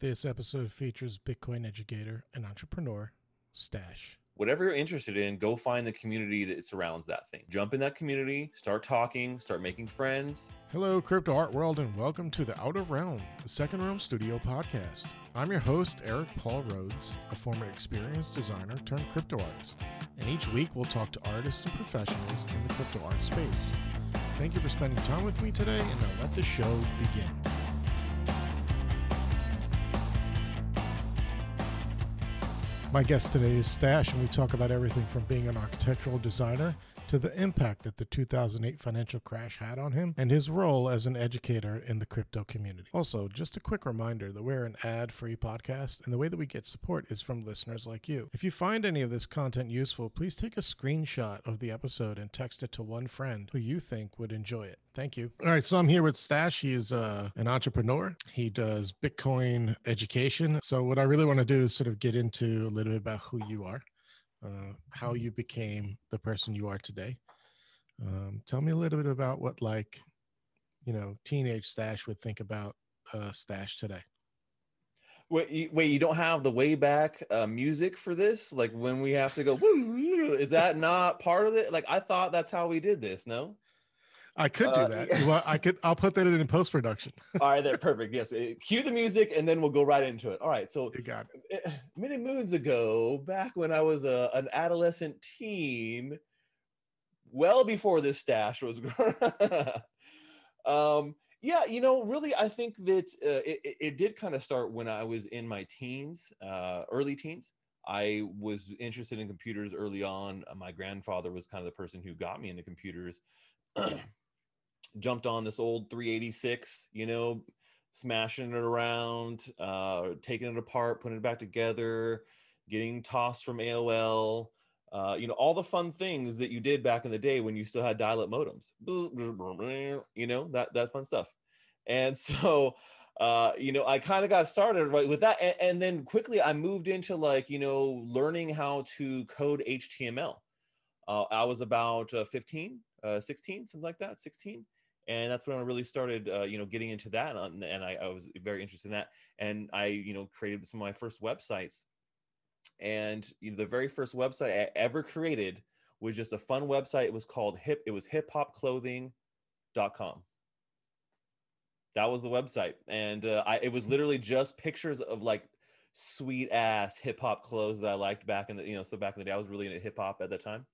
This episode features Bitcoin educator and entrepreneur Stache. Whatever you're interested in, go find the community that surrounds that thing. Jump in that community, start talking, start making friends. Hello, crypto art world, and welcome to the Outer Realm, the Second Realm Studio podcast. I'm your host, Eric Paul Rhodes, a former experienced designer turned crypto artist. And each week we'll talk to artists and professionals in the crypto art space. Thank you for spending time with me today, and now let the show begin. My guest today is Stache, and we talk about everything from being an architectural designer to the impact that the 2008 financial crash had on him and his role as an educator in the crypto community. Also, just a quick reminder that we're an ad free podcast, and the way that we get support is from listeners like you. If you find any of this content useful, please take a screenshot of the episode and text it to one friend who you think would enjoy it. Thank you. All right, so I'm here with Stache. He is uh, an entrepreneur. He does Bitcoin education. So, what I really want to do is sort of get into a little bit about who you are uh, how you became the person you are today. Um, tell me a little bit about what, like, you know, teenage Stache would think about uh, Stache today. Wait, you, wait, you don't have the way back uh, music for this? Like when we have to go, is that not part of it? Like I thought that's how we did this. No. I could do uh, that. Yeah. Well, I could. I'll put that in post production. All right, that perfect. Yes, eh, cue the music, and then we'll go right into it. All right. So, you got it. Eh, many moons ago, back when I was a, an adolescent teen, well before this stache was um, yeah, you know, really, I think that uh, it, it did kind of start when I was in my teens, uh, early teens. I was interested in computers early on. My grandfather was kind of the person who got me into computers. jumped on this old 386, you know, smashing it around, uh, taking it apart, putting it back together, getting tossed from AOL, uh, you know, all the fun things that you did back in the day when you still had dial-up modems, you know, that that fun stuff. And so, uh, you know, I kind of got started right with that, and, and, then quickly I moved into like, you know, learning how to code HTML. Uh, I was about uh, 15, uh, 16, something like that, 16 and that's when I really started, uh, you know, getting into that, and I, I, was very interested in that, and I, you know, created some of my first websites, and you know, the very first website I ever created was just a fun website. It was called hip. It was hiphopclothing.com. That was the website, and uh, I, it was literally just pictures of like sweet ass hip hop clothes that I liked back in the, you know, so back in the day, I was really into hip hop at that time.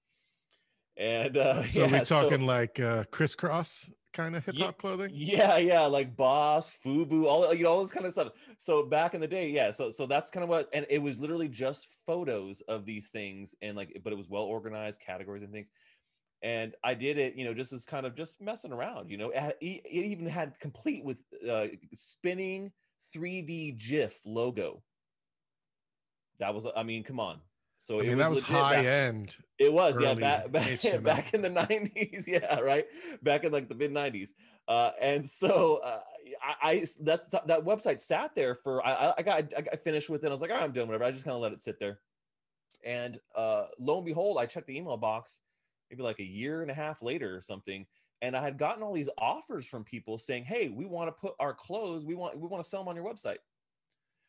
And uh, so yeah, we're talking so, like uh, Kris Kross kind of hip hop yeah, clothing. Yeah, yeah, like Boss, Fubu, all you know, all this kind of stuff. So back in the day, yeah. So so that's kind of what, and it was literally just photos of these things, and like, but it was well organized, categories and things. And I did it, you know, just as kind of just messing around, you know. It, it even had complete with uh, spinning 3D GIF logo. That was, I mean, come on, so I mean, that was high back, end. It was, yeah, back back, back in the '90s, yeah, right, back in like the mid '90s. Uh, and so uh, I, I, that's that website sat there for I, I got I got finished with it. I was like, I'm doing whatever. I just kind of let it sit there. And uh, lo and behold, I checked the email box maybe like a year and a half later or something, and I had gotten all these offers from people saying, "Hey, we want to put our clothes. We want we want to sell them on your website."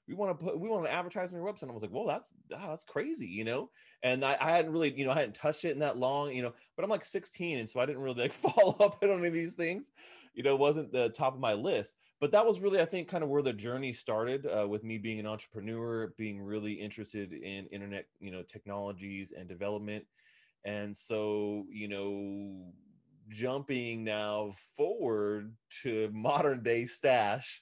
We want to put we want to advertise on your website. And I was like, well, that's ah, that's crazy, you know. And I, I hadn't really, you know, I hadn't touched it in that long, you know. But I'm like 16, and so I didn't really like follow up on any of these things. You know, wasn't the top of my list. But that was really, I think, kind of where the journey started uh, with me being an entrepreneur, being really interested in internet, you know, technologies and development. And so, you know, jumping now forward to modern day stache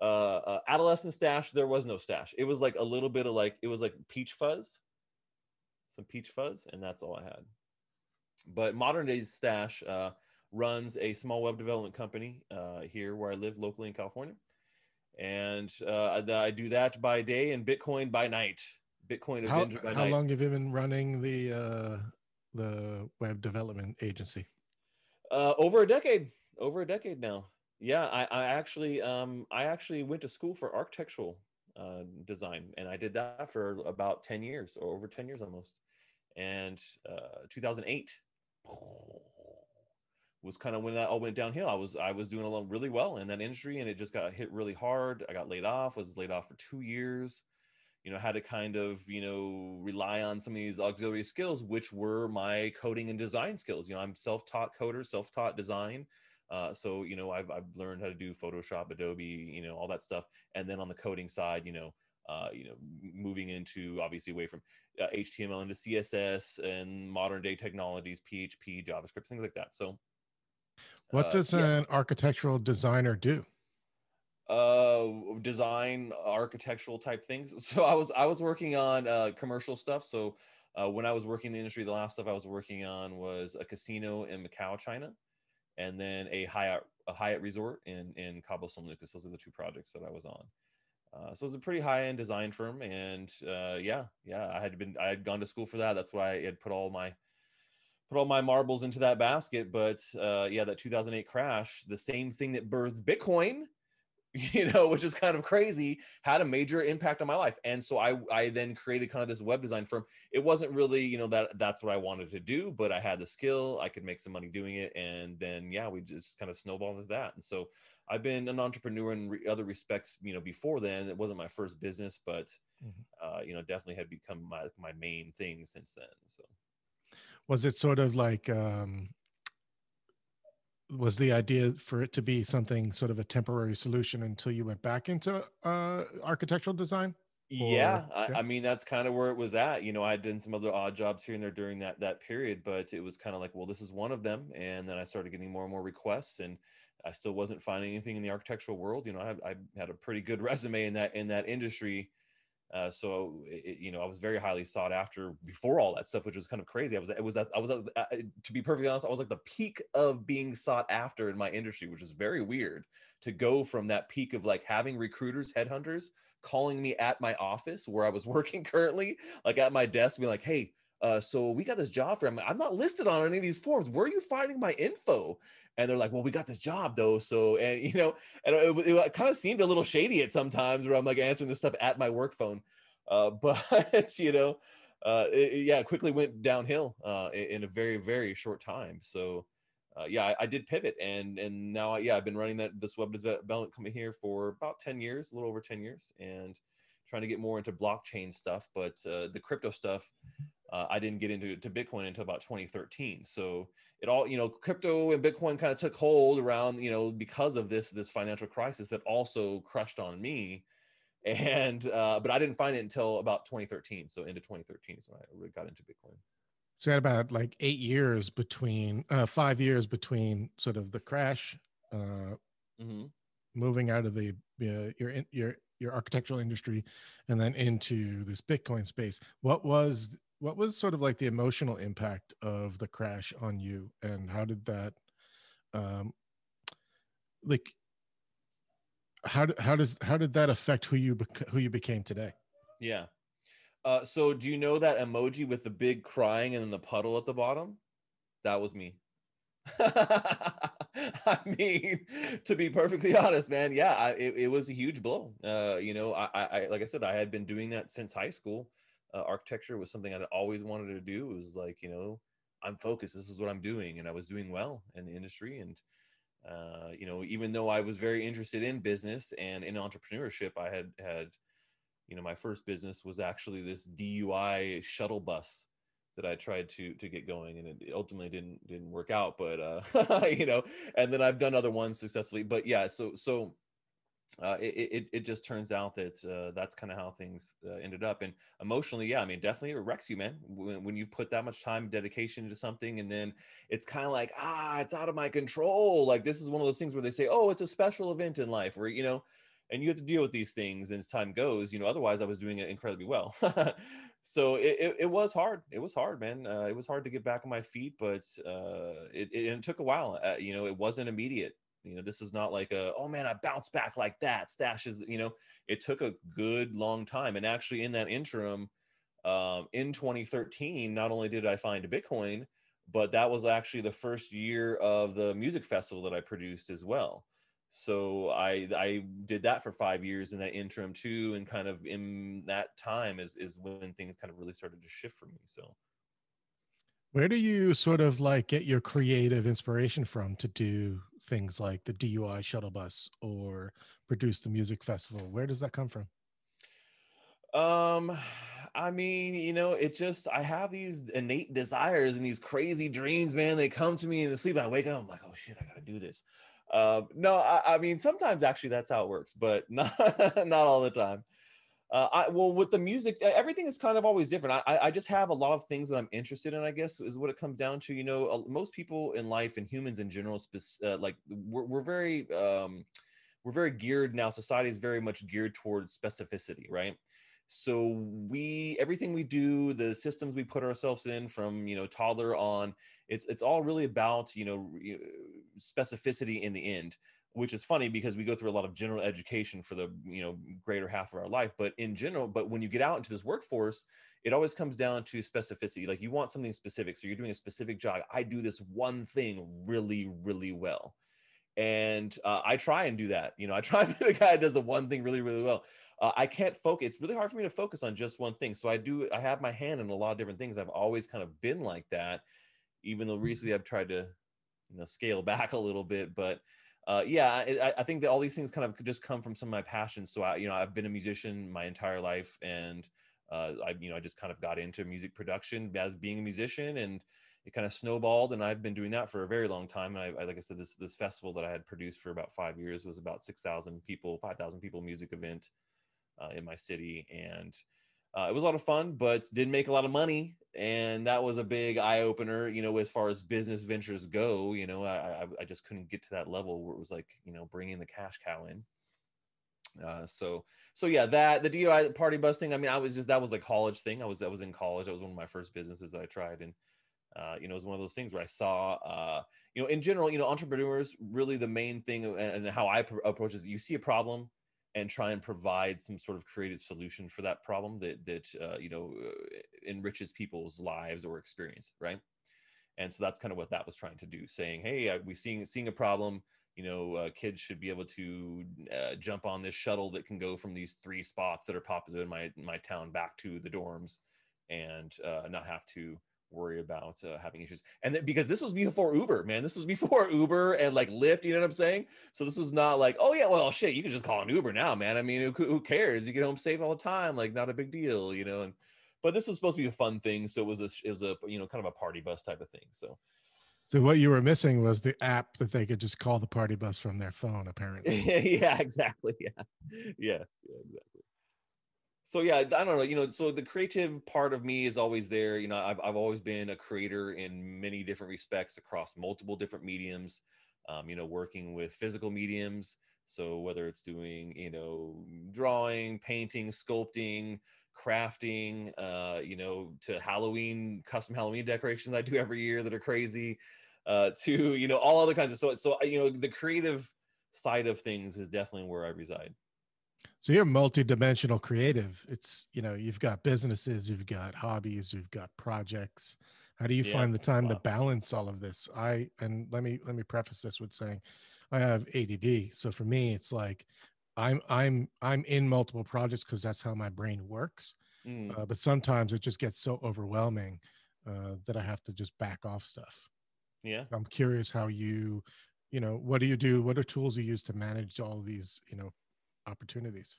uh, uh, adolescent stache there was no stache. It was like a little bit of like it was like peach fuzz. Some peach fuzz and that's all i had. But modern day stache uh, runs a small web development company uh, here where i live locally in california. And uh, i do that by day and bitcoin by night. Bitcoin how, how night. long have you been running the uh, the web development agency? Uh, over a decade. Over a decade now yeah, I, I actually um, I actually went to school for architectural uh, design, and I did that for about ten years, or over ten years almost. And uh, 2008 was kind of when that all went downhill. I was I was doing a lot really well in that industry, and it just got hit really hard. I got laid off. Was laid off for two years. You know, had to kind of you know rely on some of these auxiliary skills, which were my coding and design skills. You know, I'm self-taught coder, self-taught design. Uh, so you know, I've I've learned how to do Photoshop, Adobe, you know, all that stuff. And then on the coding side, you know, uh, you know, moving into obviously away from uh, HTML into CSS and modern day technologies, PHP, JavaScript, things like that. So what uh, does yeah. an architectural designer do? Uh, design architectural type things. So I was I was working on uh, commercial stuff. So uh, when I was working in the industry, the last stuff I was working on was a casino in Macau, China, and then a Hyatt a Hyatt resort in in Cabo San Lucas. Those are the two projects that I was on. Uh, so it was a pretty high end design firm, and uh, yeah, yeah, I had been I had gone to school for that. That's why I had put all my put all my marbles into that basket. But uh, yeah, that 2008 crash, the same thing that birthed Bitcoin, you know, which is kind of crazy, had a major impact on my life. And so I, I then created kind of this web design firm. It wasn't really, you know, that that's what I wanted to do, but I had the skill, I could make some money doing it. And then, yeah, we just kind of snowballed into that. And so I've been an entrepreneur in re- other respects, you know, before then. It wasn't my first business, but, mm-hmm. uh, you know, definitely had become my, my main thing since then. So was it sort of like um, was the idea for it to be something sort of a temporary solution until you went back into uh, architectural design? Or, yeah, I, I, mean that's kind of where it was at you know i did some other odd jobs here and there during that that period but it was kind of like well this is one of them and then i started getting more and more requests and i still wasn't finding anything in the architectural world you know i, I had a pretty good resume in that in that industry uh, so it, you know, I was very highly sought after before all that stuff, which was kind of crazy. I was, it was, I was, uh, to be perfectly honest, I was like the peak of being sought after in my industry, which is very weird to go from that peak of like having recruiters, headhunters calling me at my office where I was working currently, like at my desk, be like, "Hey, uh, so we got this job for him. I'm not listed on any of these forms. Where are you finding my info? and they're like, well, we got this job though. So, and you know, and it, it, it kind of seemed a little shady at sometimes where I'm like answering this stuff at my work phone. Uh, but you know, uh, it, yeah, quickly went downhill uh, in a very, very short time. So, uh, yeah, I, I, did pivot, and and now, yeah, I've been running that this web development company here for about ten years, a little over ten years, and trying to get more into blockchain stuff. But uh, the crypto stuff, uh, I didn't get into to Bitcoin until about 2013. So it all, you know, crypto and Bitcoin kind of took hold around, you know, because of this this financial crisis that also crushed on me. And uh, but I didn't find it until about 2013. So into 2013 is when I really got into Bitcoin. So you had about like eight years between, uh, five years between sort of the crash, uh, mm-hmm. moving out of the uh, your your your architectural industry, and then into this Bitcoin space. What was what was sort of like the emotional impact of the crash on you? And how did that um like how how does how did that affect who you who you became today? Yeah. Uh so do you know that emoji with the big crying and then the puddle at the bottom? That was me. I mean, to be perfectly honest, man, yeah, I, it, it was a huge blow. Uh, you know, I, I, like I said, I had been doing that since high school uh, architecture was something I'd always wanted to do. It was like, you know, I'm focused. This is what I'm doing. And I was doing well in the industry. And, uh, you know, even though I was very interested in business and in entrepreneurship, I had had, you know, my first business was actually this DUI shuttle bus that I tried to to get going, and it ultimately didn't didn't work out. But uh, you know, and then I've done other ones successfully. But yeah, so so uh, it, it, it just turns out that uh, that's kind of how things uh, ended up. And emotionally, yeah, I mean, definitely it wrecks you, man. When, when you've put that much time, dedication into something, and then it's kind of like, ah, it's out of my control. Like this is one of those things where they say, oh, it's a special event in life, where you know, and you have to deal with these things as time goes. You know, otherwise, I was doing it incredibly well. so it, it, it, was hard. It was hard, man. Uh, it was hard to get back on my feet, but uh, it, it, it took a while. Uh, you know, it wasn't immediate you know, this is not like a, oh man, I bounced back like that. Stashes, you know, it took a good long time. And actually, in that interim, um, in 2013, not only did I find Bitcoin, but that was actually the first year of the music festival that I produced as well. So I I did that for five years in that interim too, and kind of in that time is is when things kind of really started to shift for me. So Where do you sort of like get your creative inspiration from to do things like the DUI shuttle bus or produce the music festival? Where does that come from? Um, I mean, you know, it just I have these innate desires and these crazy dreams, man. They come to me in the sleep. I wake up, I'm like, oh shit, I gotta do this. Um, no, I, I mean sometimes actually that's how it works, but not not all the time. Uh, I well with the music, everything is kind of always different. I I just have a lot of things that I'm interested in. I guess is what it comes down to. You know, most people in life and humans in general, uh, like we're we're very um, we're very geared now. Society is very much geared towards specificity, right? So we everything we do, the systems we put ourselves in, from you know toddler on, it's it's all really about you know specificity in the end which is funny because we go through a lot of general education for the you know greater half of our life but in general but when you get out into this workforce it always comes down to specificity. Like you want something specific so you're doing a specific job. I do this one thing really really well. And uh, i try and do that. You know i try to be the guy that does the one thing really really well. Uh, i can't focus it's really hard for me to focus on just one thing. So i do i have my hand in a lot of different things. I've always kind of been like that even though recently i've tried to you know scale back a little bit but uh, yeah, I, I, think that all these things kind of just come from some of my passions. So I, you know, I've been a musician my entire life, and uh, I, you know, I just kind of got into music production as being a musician, and it kind of snowballed. And I've been doing that for a very long time. And I, I like I said, this this festival that I had produced for about five years was about six thousand people, five thousand people music event uh, in my city, and uh, it was a lot of fun, but didn't make a lot of money, and that was a big eye opener. You know, as far as business ventures go, you know, I, I, I just couldn't get to that level where it was like you know bringing the cash cow in. Uh, so so yeah, that the DUI party bus thing. I mean, I was just that was a college thing. I was I was in college. That was one of my first businesses that I tried, and uh, you know, it was one of those things where I saw, uh, you know, in general, you know, entrepreneurs really the main thing and, how I pr- approach is you see a problem, and try and provide some sort of creative solution for that problem that that uh, you know uh, enriches people's lives or experience right? And so that's kind of what that was trying to do saying hey we seeing seeing a problem you know uh, kids should be able to uh, jump on this shuttle that can go from these three spots that are popular in my my town back to the dorms and uh, not have to worry about uh, having issues. And then, because this was before Uber, man, this was before Uber and like Lyft. You know what I'm saying? So this was not like, oh yeah, well shit, you can just call an Uber now, man. I mean, who, who cares? You get home safe all the time, like not a big deal, you know. And but this was supposed to be a fun thing, so it was a it was a you know kind of a party bus type of thing. So. So what you were missing was the app that they could just call the party bus from their phone, apparently. yeah, exactly. Yeah, yeah, yeah, exactly so yeah i don't know you know so the creative part of me is always there you know i've, I've always been a creator in many different respects across multiple different mediums um, you know working with physical mediums. So whether it's doing you know drawing painting sculpting crafting uh, you know to halloween custom halloween decorations i do every year that are crazy uh, to you know all other kinds of so so you know the creative side of things is definitely where i reside so you're multi-dimensional creative. It's you know you've got businesses, you've got hobbies, you've got projects. How do you yeah, find the time wow. to balance all of this? I and let me let me preface this with saying, I have ADD. So for me, it's like I'm I'm I'm in multiple projects because that's how my brain works. Mm. Uh, but sometimes it just gets so overwhelming uh, that I have to just back off stuff. Yeah, I'm curious how you, you know, what do you do? What are tools you use to manage all these, you know, opportunities.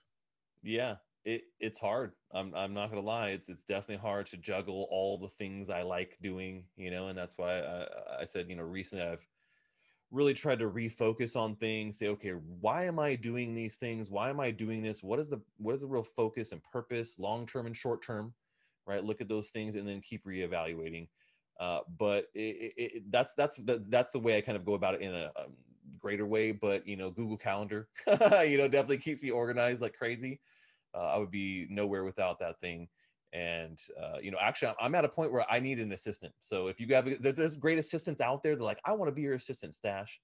Yeah, it it's hard. I'm I'm not gonna lie. It's it's definitely hard to juggle all the things I like doing, you know, and that's why I, I said, you know, recently I've really tried to refocus on things say okay why am i doing these things why am i doing this what is the what is the real focus and purpose long term and short term right look at those things and then keep reevaluating uh, but it, it, it, that's that's the, that's the way i kind of go about it in a um, greater way, but you know, Google Calendar, you know, definitely keeps me organized like crazy. Uh, I would be nowhere without that thing. And uh, you know, actually, I'm at a point where I need an assistant. So if you have there's great assistants out there, they're like, I want to be your assistant, Stache.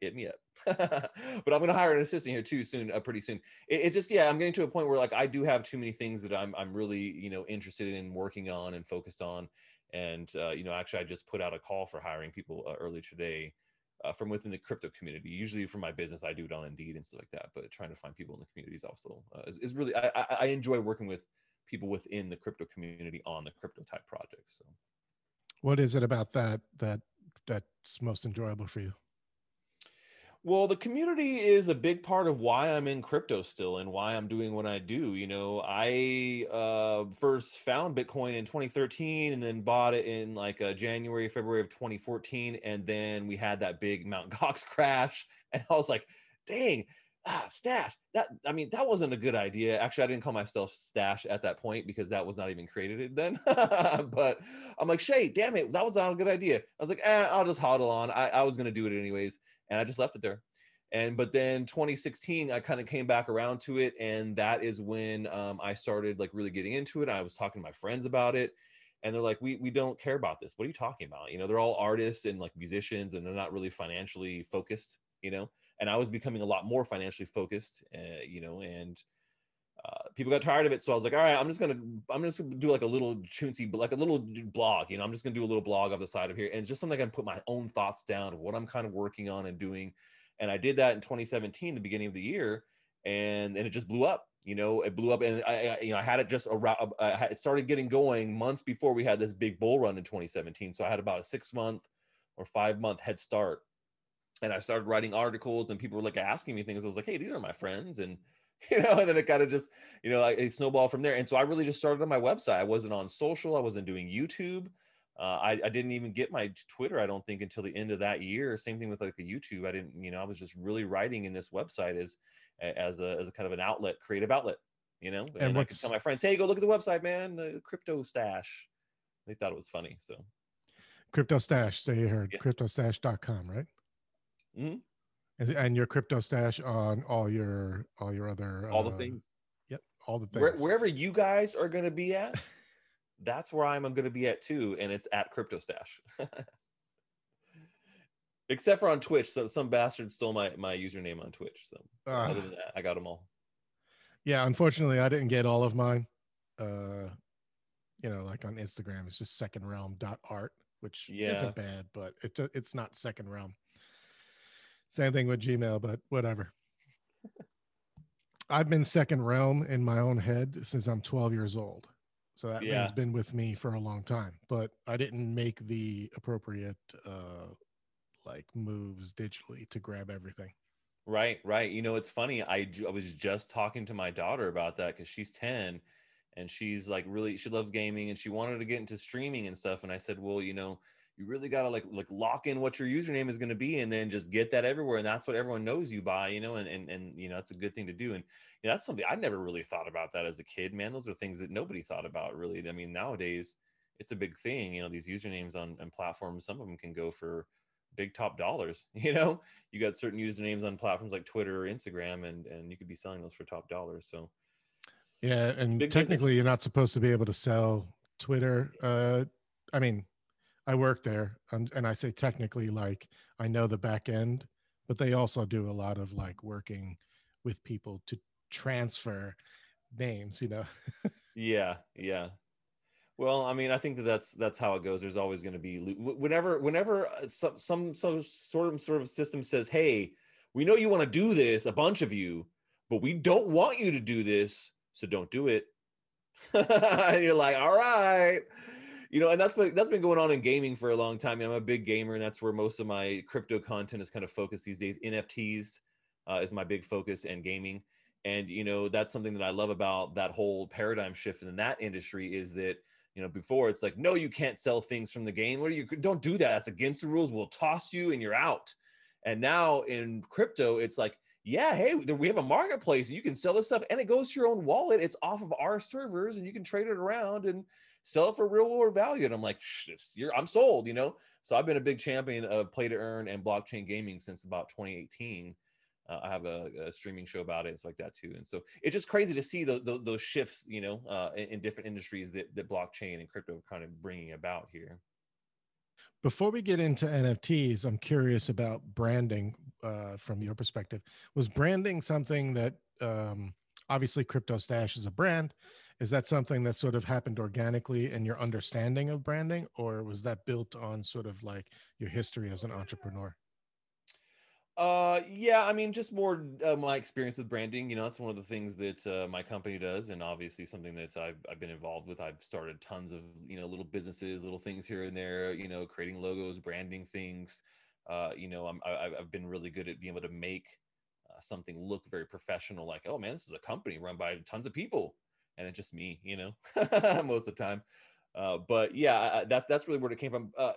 Hit me up. but I'm going to hire an assistant here too soon, uh, pretty soon. It, it, just yeah, I'm getting to a point where like I do have too many things that I'm I'm really you know interested in working on and focused on. And uh, you know, actually, I just put out a call for hiring people uh, earlier today uh, from within the crypto community. Usually for my business, I do it on Indeed and stuff like that. But trying to find people in the communities also uh, is, is, really I, I, enjoy working with people within the crypto community on the crypto type projects. So. What is it about that that that's most enjoyable for you? Well, the community is a big part of why I'm in crypto still and why I'm doing what I do. You know, I uh, first found Bitcoin in 2013 and then bought it in like uh, January, February of 2014. And then we had that big Mount Gox crash. And I was like, dang, ah, stache. That I mean, that wasn't a good idea. Actually, I didn't call myself stache at that point because that was not even created then. but I'm like, Shay, damn it, that was not a good idea. I was like, eh, I'll just hodl on. I, I was gonna do it anyways, and I just left it there. And but then 2016, I kind of came back around to it, and that is when um, I started like really getting into it. I was talking to my friends about it, and they're like, "We we don't care about this. What are you talking about? You know, they're all artists and like musicians, and they're not really financially focused. You know." and I was becoming a lot more financially focused, uh, you know, and uh, people got tired of it. So I was like, all right, I'm just gonna, I'm just gonna do like a little chuncy, like a little blog, you know, I'm just gonna do a little blog off the side of here, and just something I can put my own thoughts down of what I'm kind of working on and doing. And I did that in 2017, the beginning of the year, and and it just blew up. You know, it blew up, and I, I you know, I had it just around. It started getting going months before we had this big bull run in 2017. So I had about a six month or five month head start and I started writing articles and people were like asking me things. I was like, hey, these are my friends. And, you know, and then it kind of just, you know, like a snowball from there. And so I really just started on my website. I wasn't on social. I wasn't doing YouTube. Uh, I, I didn't even get my Twitter, I don't think, until the end of that year. Same thing with like a YouTube. I didn't, you know, I was just really writing in this website as, as a, as a kind of an outlet, creative outlet, you know, and, and I could tell my friends, hey, go look at the website, man, the crypto stache. They thought it was funny. So crypto stache, they heard yeah. cryptostache.com, right? Mm-hmm. And, your crypto stache on all your all your other all uh, the things. Yep, all the things. Where, wherever you guys are going to be at, that's where I'm going to be at too, and it's at crypto stache. Except for on Twitch, so some bastard stole my my username on Twitch. So uh, other than that, I got them all. Yeah, unfortunately, I didn't get all of mine. Uh, you know, like on Instagram, it's just second realm dot art, which yeah. isn't bad, but it, it's not second realm. Same thing with Gmail, but whatever. I've been second realm in my own head since I'm 12 years old. So that yeah. thing's been with me for a long time, but I didn't make the appropriate uh like moves digitally to grab everything. Right, right. You know, it's funny. I I was just talking to my daughter about that cuz she's 10 and she's like really she loves gaming and she wanted to get into streaming and stuff and I said, "Well, you know, you really got to like like lock in what your username is going to be and then just get that everywhere and that's what everyone knows you by you know and and, and you know that's a good thing to do and you know, that's something i never really thought about that as a kid man those are things that nobody thought about really i mean nowadays it's a big thing you know these usernames on, on platforms some of them can go for big top dollars you know you got certain usernames on platforms like twitter or instagram and and you could be selling those for top dollars so yeah and technically business. you're not supposed to be able to sell twitter uh i mean I work there, and, and I say technically, like I know the back end, but they also do a lot of like working with people to transfer names, you know. yeah, yeah. Well, I mean, I think that that's that's how it goes. There's always going to be whenever whenever uh, some some some sort of sort of system says, "Hey, we know you want to do this, a bunch of you, but we don't want you to do this, so don't do it." you're like, "All right." You know, and that's what that's been going on in gaming for a long time. I'm a big gamer, and that's where most of my crypto content is kind of focused these days. NFTs uh, is my big focus, and gaming. And you know, that's something that I love about that whole paradigm shift in that industry is that you know before it's like, no, you can't sell things from the game. What are you? Don't do that. That's against the rules. We'll toss you, and you're out. And now in crypto, it's like yeah, hey, we have a marketplace. You can sell this stuff and it goes to your own wallet. It's off of our servers and you can trade it around and sell it for real world value. And I'm like, I'm sold, you know? So I've been a big champion of play to earn and blockchain gaming since about 2018. Uh, I have a, a, streaming show about it and stuff like that too. And so it's just crazy to see the, the, those shifts, you know, uh, in, in, different industries that, that blockchain and crypto are kind of bringing about here. Before we get into NFTs, I'm curious about branding uh, from your perspective. Was branding something that um, obviously Crypto Stache is a brand? Is that something that sort of happened organically in your understanding of branding or was that built on sort of like your history as an entrepreneur Uh, yeah, I mean, just more uh, my experience with branding. You know, that's one of the things that uh, my company does, and obviously something that I've I've been involved with. I've started tons of you know little businesses, little things here and there. You know, creating logos, branding things. Uh, you know, I'm I, I've been really good at being able to make uh, something look very professional. Like, oh man, this is a company run by tons of people, and it's just me. You know, most of the time. Uh, but yeah, that that's really where it came from. Uh,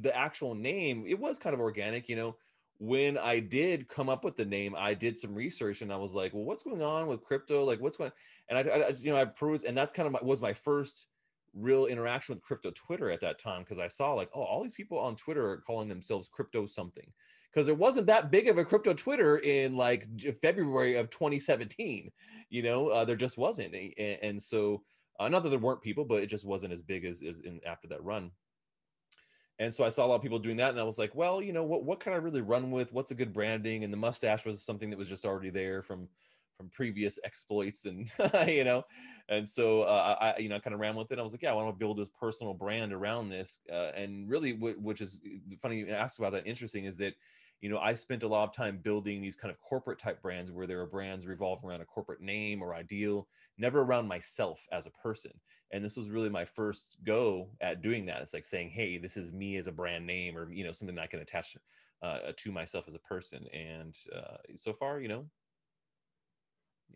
the actual name, it was kind of organic. You know when I did come up with the name, I did some research and I was like, well, what's going on with crypto? Like, what's going? And I, I you know, I perused, and that's kind of my, was my first real interaction with crypto Twitter at that time because I saw like, oh, all these people on Twitter are calling themselves crypto something because it wasn't that big of a crypto Twitter in like February of 2017. You know, uh, there just wasn't, and, and so uh, not that there weren't people, but it just wasn't as big as, as in after that run. And so I saw a lot of people doing that, and I was like, well, you know, what what can I really run with? What's a good branding? And the mustache was something that was just already there from from previous exploits, and you know, and so uh, I, you know, kind of ran with it. I was like, yeah, I want to build this personal brand around this, uh, and really, w- which is funny you asked about that. Interesting is that you know, I spent a lot of time building these kind of corporate type brands where there are brands revolving around a corporate name or ideal, never around myself as a person. And this was really my first go at doing that. It's like saying, hey, this is me as a brand name or, you know, something that I can attach uh, to myself as a person. And uh, so far, you know,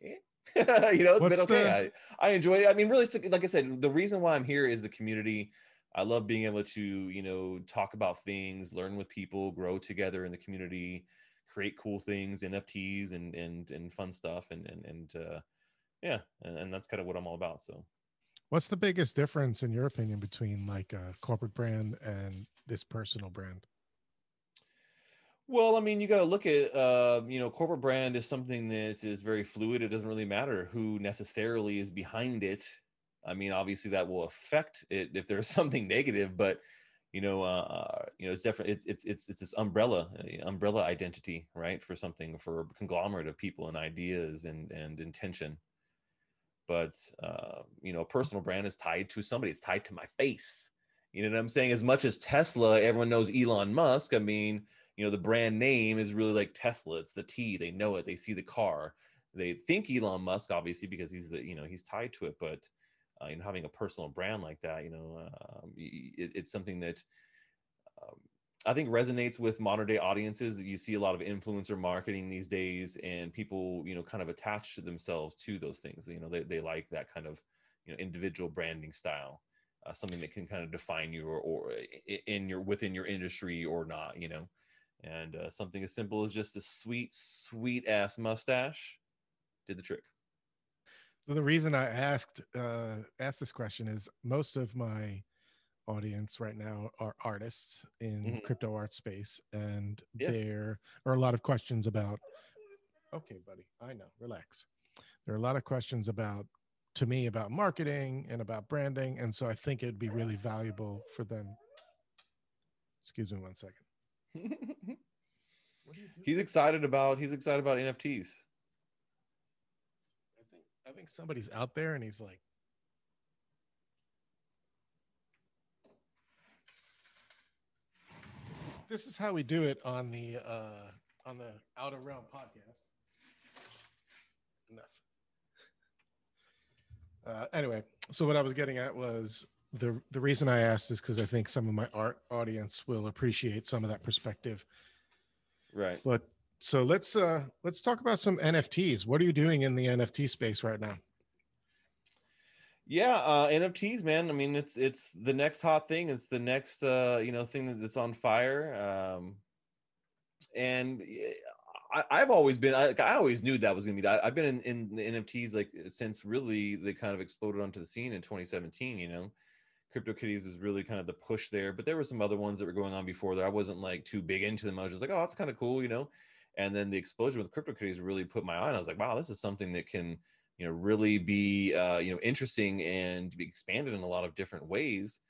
yeah. you know, it's What's been okay. The... I, I enjoy it. I mean, really, like I said, the reason why I'm here is the community I love being able to, you know, talk about things, learn with people, grow together in the community, create cool things, NFTs and and and fun stuff, and and and uh, yeah, and, and that's kind of what I'm all about. So, what's the biggest difference in your opinion between like a corporate brand and this personal brand? Well, I mean, you got to look at, uh, you know, corporate brand is something that is very fluid. It doesn't really matter who necessarily is behind it. I mean, obviously that will affect it if there's something negative, but you know, uh, you know, it's definitely it's it's it's it's this umbrella uh, umbrella identity, right, for something for a conglomerate of people and ideas and and intention. But uh, you know, a personal brand is tied to somebody. It's tied to my face. You know what I'm saying? As much as Tesla, everyone knows Elon Musk. I mean, you know, the brand name is really like Tesla. It's the T. They know it. They see the car. They think Elon Musk, obviously, because he's the you know he's tied to it, but uh, you know having a personal brand like that you know um, it, it's something that um, I think resonates with modern day audiences. You see a lot of influencer marketing these days, and people, you know, kind of attach themselves to those things. You know, they, they like that kind of, you know, individual branding style, uh, something that can kind of define you or, or in your within your industry or not. You know, and uh, something as simple as just a sweet, sweet ass mustache did the trick. So the reason I asked uh, asked this question is most of my audience right now are artists in mm-hmm. crypto art space, and yeah. there are a lot of questions about. Okay, buddy, I know. Relax. There are a lot of questions about to me about marketing and about branding, and so I think it'd be really valuable for them. Excuse me one second. He's excited about he's excited about NFTs. I think I think somebody's out there and he's like, this is, this is how we do it on the uh, on the Outer Realm podcast. Enough. Uh, anyway, so what I was getting at was the the reason I asked is because I think some of my art audience will appreciate some of that perspective. Right. But so let's uh let's talk about some nfts what are you doing in the nft space right now? Yeah uh nfts man. I mean it's it's the next hot thing. It's the next uh you know thing that's on fire. Um and I, have always been I, I, always knew that was gonna be that i've been in, in the nfts like since really they kind of exploded onto the scene in 2017 you know CryptoKitties was really kind of the push there, but there were some other ones that were going on before that I wasn't like too big into them. I was just like, oh, that's kind of cool, you know and then the explosion with CryptoKitties really put my eye on. I was like, wow, this is something that can you know really be uh, you know interesting and be expanded in a lot of different ways.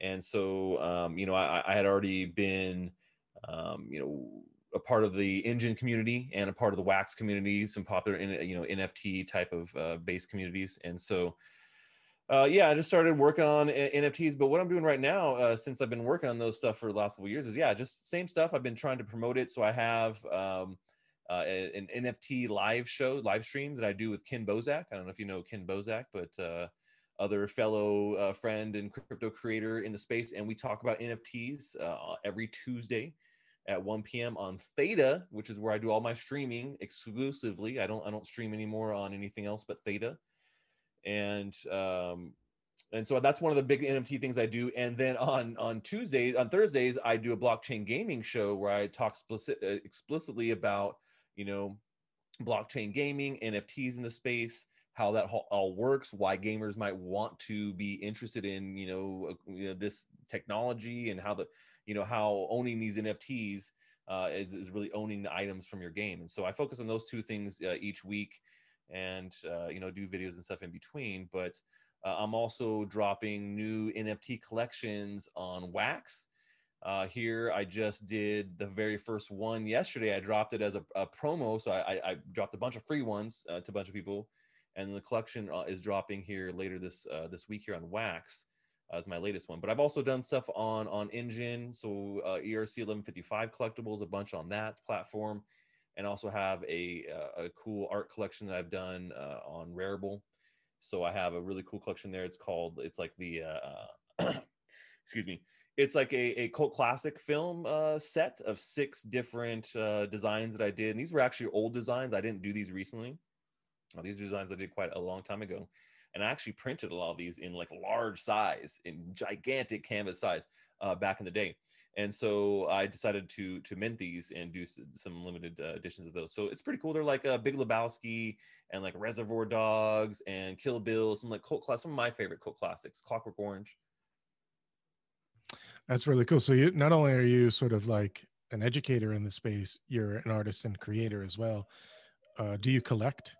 And so um, you know I, I had already been um, you know a part of the Enjin community and a part of the wax community, some popular you know NFT type of uh, base communities, and so. Uh, yeah, I just started working on NFTs, but what I'm doing right now, uh, since I've been working on those stuff for the last couple years, is yeah, just same stuff. I've been trying to promote it, so I have um, uh, an NFT live show, live stream that I do with Ken Bozak. I don't know if you know Ken Bozak, but uh, other fellow uh, friend and crypto creator in the space, and we talk about NFTs uh, every Tuesday at 1 p.m. on Theta, which is where I do all my streaming exclusively. I don't I don't stream anymore on anything else but Theta and um, and so that's one of the big NFT things I do. And then on on Tuesdays, on Thursdays, I do a blockchain gaming show where I talk explicit, uh, explicitly about you know blockchain gaming, NFTs in the space, how that all works, why gamers might want to be interested in you know, uh, you know this technology, and how the you know how owning these NFTs uh, is is really owning the items from your game. And so I focus on those two things uh, each week and uh, you know do videos and stuff in between but uh, i'm also dropping new nft collections on wax. Uh, here i just did the very first one yesterday. I dropped it as a, a promo so I, I, dropped a bunch of free ones uh, to a bunch of people and the collection uh, is dropping here later this uh, this week here on wax it's my latest one. But i've also done stuff on on Enjin, so erc 1155 collectibles a bunch on that platform and also have a, uh, a cool art collection that I've done uh, on Rarible. So I have a really cool collection there. It's called, it's like the, uh, excuse me, it's like a, a cult classic film uh, set of six different uh, designs that I did. And these were actually old designs. I didn't do these recently. these are designs I did quite a long time ago. And I actually printed a lot of these in like large size, in gigantic canvas size uh, back in the day and so I decided to to mint these and do some limited uh, editions of those. So it's pretty cool. They're like uh, Big Lebowski and like Reservoir Dogs and Kill Bill, some like cult class, some of my favorite cult classics, Clockwork Orange. That's really cool. So you not only are you sort of like an educator in the space, you're an artist and creator as well. Uh, do you collect?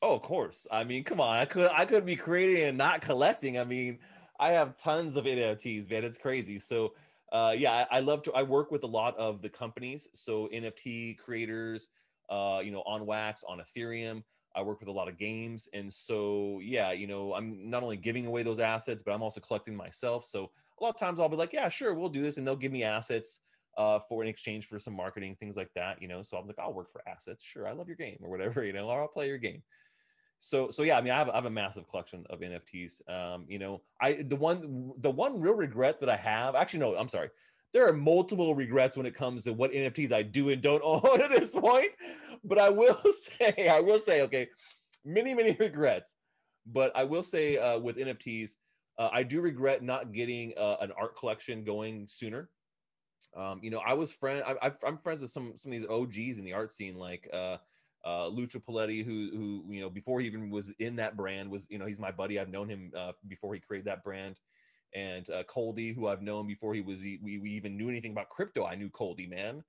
Oh, of course. I mean, come on. I could I could be creating and not collecting. I mean, I have tons of NFTs, man. It's crazy. So uh, yeah, I, I, love to. I work with a lot of the companies, so NFT creators, uh, you know, on Wax, on Ethereum. I work with a lot of games, and so yeah, you know, I'm not only giving away those assets, but I'm also collecting myself. So a lot of times I'll be like, yeah, sure, we'll do this, and they'll give me assets uh, for in exchange for some marketing, things like that. You know, so I'm like, I'll work for assets. Sure, I love your game or whatever. You know, or I'll play your game so so yeah i mean i have, I have a massive collection of nfts um you know i the one the one real regret that i have actually no i'm sorry. There are multiple regrets when it comes to what nfts i do and don't own at this point but i will say i will say okay many many regrets but i will say uh, with nfts uh, i do regret not getting uh, an art collection going sooner. Um, you know i was friend I, i'm friends with some some of these og's in the art scene like uh uh, Lucha Paletti, who who you know before he even was in that brand was you know he's my buddy. I've known him uh, before he created that brand, and uh, Coldie, who I've known before he was we, we even knew anything about crypto. I knew Coldie man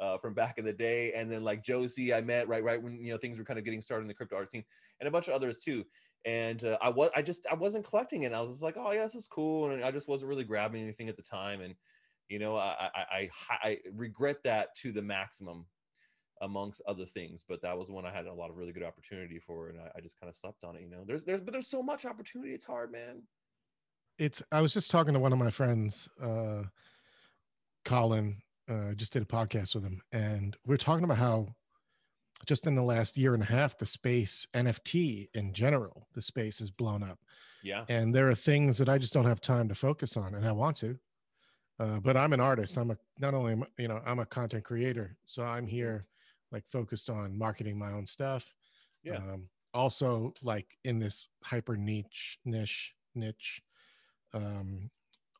uh, from back in the day, and then like Josie, I met right right when you know things were kind of getting started in the crypto art scene, and a bunch of others too. And uh, I was I just I wasn't collecting it. I was just like, oh yeah, this is cool, and I just wasn't really grabbing anything at the time, and you know I I, I, I regret that to the maximum amongst other things. But that was one I had a lot of really good opportunity for, and I, I just kind of slept on it. You know, there's there's but there's so much opportunity. It's hard, man. It's. I was just talking to one of my friends, uh, Colin. Uh, just did a podcast with him, and we're talking about how just in the last year and a half, the space NFT in general, the space is blown up. Yeah. And there are things that I just don't have time to focus on, and I want to. Uh, but I'm an artist. I'm a not only you know I'm a content creator, so I'm here like focused on marketing my own stuff. Yeah. Um, also, like in this hyper niche niche niche um,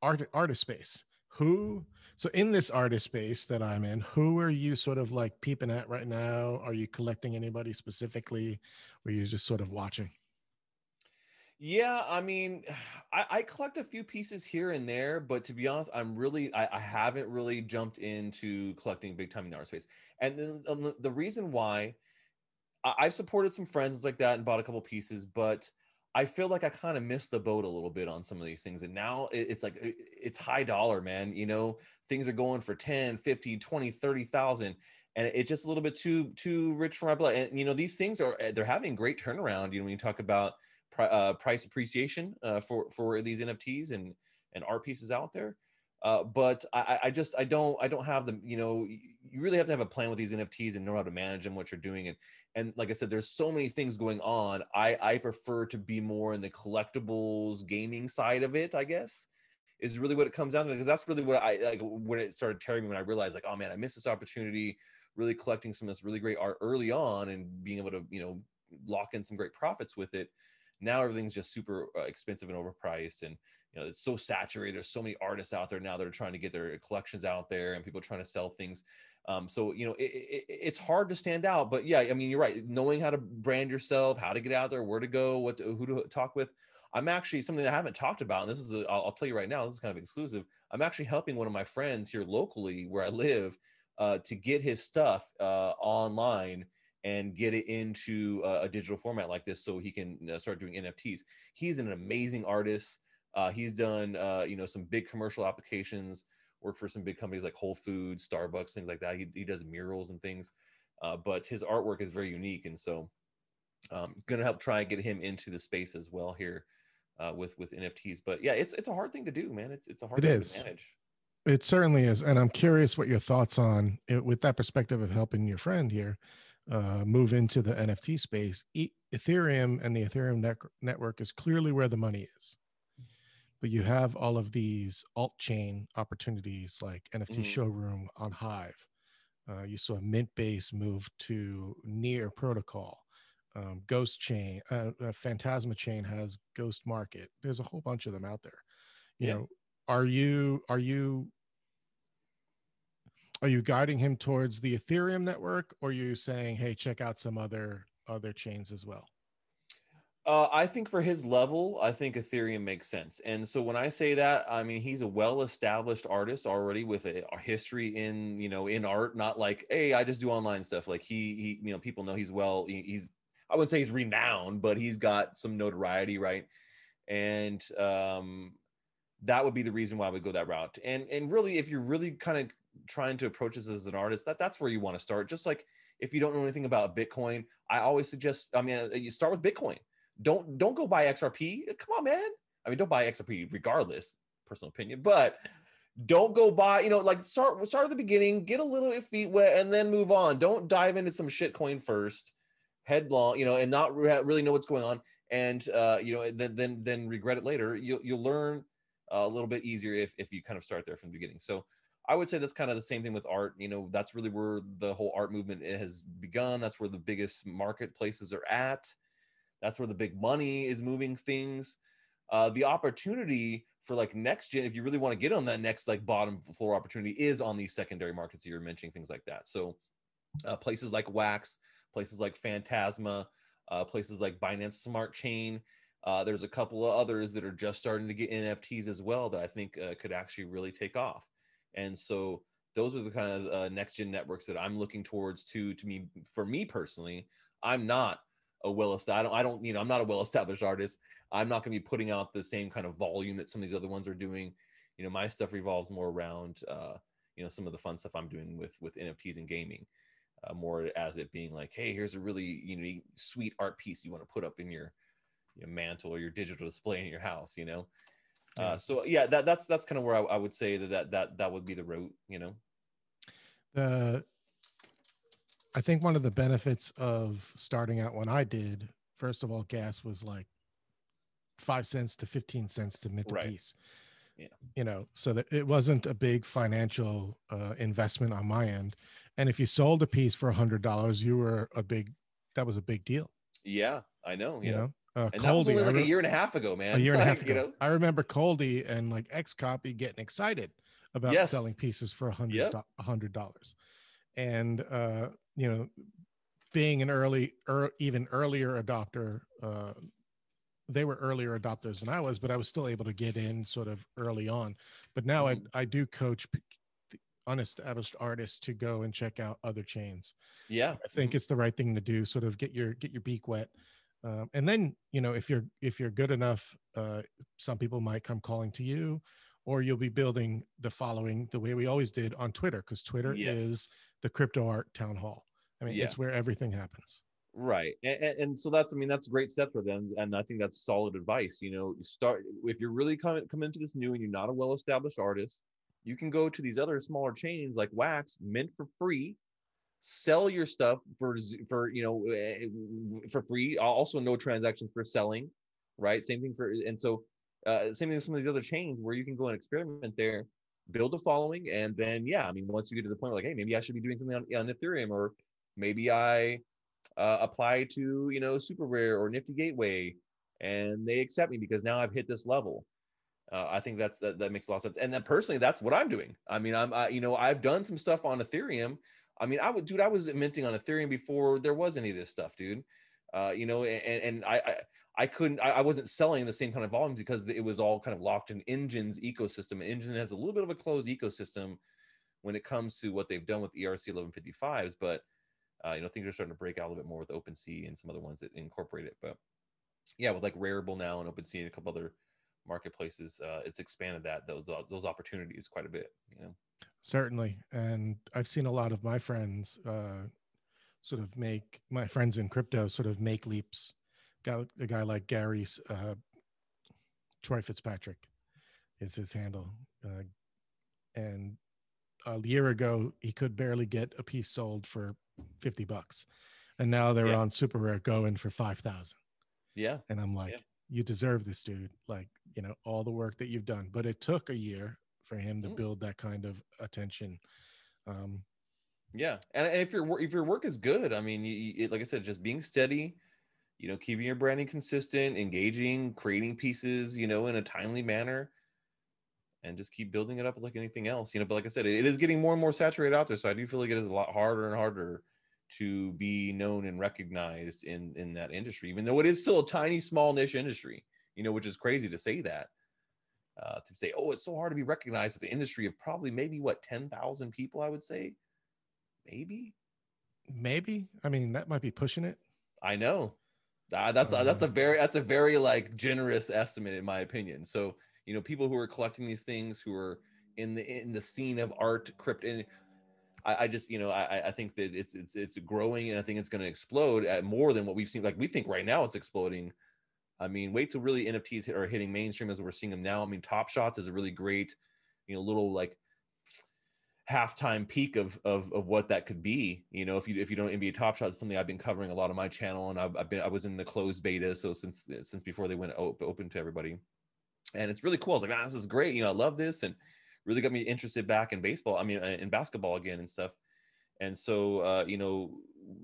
art artist space. Who so in this artist space that I'm in, who are you sort of like peeping at right now? Are you collecting anybody specifically, or are you just sort of watching? Yeah, I mean, I, I, collect a few pieces here and there, but to be honest, I'm really I, I haven't really jumped into collecting big time in the art space. And then um, the reason why I, I've supported some friends like that and bought a couple pieces, but I feel like I kind of missed the boat a little bit on some of these things. And now it's like it's high dollar, man. You know, things are going for 10, 50, 20, 30,000 and it's just a little bit too too rich for my blood. And you know, these things are they're having great turnaround, you know, when you talk about uh, price appreciation uh, for for these NFTs and and art pieces out there. Uh, but I, I just I don't I don't have the you know you really have to have a plan with these NFTs and know how to manage them, what you're doing, and and like I said, there's so many things going on. I I prefer to be more in the collectibles gaming side of it. I guess is really what it comes down to because that's really what I like when it started tearing me when I realized like oh man I missed this opportunity really collecting some of this really great art early on and being able to you know lock in some great profits with it now everything's just super uh, expensive and overpriced and you know it's so saturated. There's so many artists out there now that are trying to get their collections out there and people trying to sell things. Um, so you know it, it, it's hard to stand out but yeah i mean you're right. Knowing how to brand yourself how to get out there where to go what to, who to talk with. I'm actually something i haven't talked about and this is i will tell you right now this is kind of exclusive. I'm actually helping one of my friends here locally where i live uh, to get his stuff uh, online and get it into a, a, digital format like this so he can uh, start doing nfts he's an amazing artist. Uh, he's done uh, you know some big commercial applications worked for some big companies like whole foods starbucks things like that. He, he does murals and things uh, but his artwork is very unique and so um, gonna help try and get him into the space as well here uh, with with nfts but yeah it's it's a hard thing to do man. It's it's a hard it thing is. to manage. It certainly is and i'm curious what your thoughts on it, with that perspective of helping your friend here uh, move into the NFT space, e- Ethereum and the Ethereum ne- network is clearly where the money is. But you have all of these alt chain opportunities like NFT mm. Showroom on Hive. Uh, you saw Mintbase move to Near Protocol. Um, Ghost Chain, uh, uh, Phantasma Chain has Ghost Market. There's a whole bunch of them out there. You yeah. know, are you are you are you guiding him towards the ethereum network or are you saying hey check out some other other chains as well uh, I think for his level, I think Ethereum makes sense. And so when I say that, I mean he's a well-established artist already with a, a, history in you know in art. Not like hey, I just do online stuff. Like he, he you know people know he's well. He, he's I wouldn't say he's renowned, but he's got some notoriety, right? And um, that would be the reason why would go that route. And and really, if you're really kind of trying to approach this as an artist, that that's where you want to start. Just like if you don't know anything about Bitcoin, I always suggest. I mean, uh, you start with Bitcoin. Don't don't go buy XRP. Come on, man. I mean, don't buy XRP regardless. Personal opinion, but don't go buy. You know, like start start at the beginning, get a little feet wet, and then move on. Don't dive into some shit coin first, headlong. You know, and not re- really know what's going on, and uh, you know, then then then regret it later. You'll you'll learn a little bit easier if if you kind of start there from the beginning. So I would say that's kind of the same thing with art. You know, that's really where the whole art movement has begun. That's where the biggest marketplaces are at. That's where the big money is moving things. Uh, the opportunity for like next gen, if you really want to get on that next like bottom floor opportunity, is on these secondary markets you're mentioning, things like that. So uh, places like Wax, places like Phantasma, uh, places like Binance Smart Chain. Uh, there's a couple of others that are just starting to get NFTs as well that I think uh, could actually really take off. And so those are the kind of uh, next gen networks that I'm looking towards to to me for me personally. I'm not a well established I don't I don't you know I'm not a well established artist. I'm not going to be putting out the same kind of volume that some of these other ones are doing. You know, my stuff revolves more around uh, you know some of the fun stuff I'm doing with with NFTs and gaming. Uh, more as it being like, hey, here's a really you know sweet art piece you want to put up in your your mantle or your digital display in your house. You know, uh, so yeah, that that's that's kind of where I, I, would say that, that that that would be the route. You know, the I think one of the benefits of starting out when I did, first of all, gas was like five cents to fifteen cents to mint right. a piece. Yeah. You know, so that it wasn't a big financial uh, investment on my end. And if you sold a piece for a hundred dollars, you were a big that was a big deal. Yeah, I know. You know, uh, and Coldie, that was only like re- a year and a half ago, man. A year and like, a half ago. You know? I remember Coldie and like XCOPY getting excited about yes. selling pieces for a hundred a hundred dollars, and uh, you know, being an early, er, even earlier adopter. Uh, they were earlier adopters than I was, but I was still able to get in sort of early on. But now mm-hmm. I I do coach unestablished artists to go and check out other chains. Yeah, I think mm-hmm. it's the right thing to do. Sort of get your get your beak wet um, and then you know if you're if you're good enough uh, some people might come calling to you or you'll be building the following the way we always did on twitter because twitter yes. is the crypto art town hall i mean yeah. it's where everything happens Right. And, and, so that's, I mean, that's a great step for them. And I think that's solid advice. You know, you start, if you're really coming, come into this new and you're not a well established artist, you can go to these other smaller chains like Wax, mint for free, sell your stuff for, for, you know, eh, for free. Also, no transactions for selling. Right. Same thing for, and so, uh, same thing with some of these other chains where you can go and experiment there, build a following. And then, yeah, I mean, once you get to the point where like, hey, maybe I should be doing something on, on Ethereum or maybe I, uh, apply to you know super rare or nifty gateway and they accept me because now i've hit this level uh, i think that's that, that makes a lot of sense and then personally that's what i'm doing i mean i'm I, you know i've done some stuff on ethereum i mean i would dude i was minting on ethereum before there was any of this stuff dude uh, you know and, and I, I I couldn't, I, wasn't selling the same kind of volumes because it was all kind of locked in Enjin's ecosystem. Engine has a little bit of a closed ecosystem when it comes to what they've done with ERC 1155s, but uh, you know, things are starting to break out a little bit more with OpenSea and some other ones that incorporate it. But yeah, with like Rarible now and OpenSea and a couple other marketplaces, uh, it's expanded that those those opportunities quite a bit. You know, certainly, and I've seen a lot of my friends uh, sort of make my friends in crypto sort of make leaps. Got a guy like Gary's uh, Troy Fitzpatrick is his handle, uh, and a year ago he could barely get a piece sold for 50 bucks. And now they're yeah. on super rare going for 5,000. Yeah. And I'm like, yeah. you deserve this, dude. Like, you know, all the work that you've done. But it took a year for him to mm. build that kind of attention. Um, yeah. And, if your if your work is good, I mean, you, you, like I said, just being steady, you know, keeping your branding consistent, engaging, creating pieces, you know, in a timely manner and just keep building it up like anything else, you know. But like I said, it, it is getting more and more saturated out there. So I do feel like it is a lot harder and harder to be known and recognized in in that industry, even though it is still a tiny, small niche industry. You know, which is crazy to say that. Uh, to say, oh, it's so hard to be recognized at the industry of probably maybe what ten thousand people, I would say, maybe, maybe. I mean, that might be pushing it. I know. Uh, that's uh, that's a very that's a very like generous estimate in my opinion. So you know people who are collecting these things who are in the in the scene of art crypt and I, I just you know I, I think that it's it's it's growing and I think it's going to explode at more than what we've seen. Like we think right now it's exploding. I mean, wait till really NFTs are hitting mainstream as we're seeing them now. I mean, Top Shots is a really great, you know, little like halftime peak of of of what that could be. You know, if you if you don't NBA Top Shots, something I've been covering a lot on my channel, and I've, I've been I was in the closed beta, so since since before they went open to everybody and it's really cool. I was like, man, this is great. You know, I love this, and really got me interested back in baseball. I mean, in basketball again and stuff. And so, uh, you know,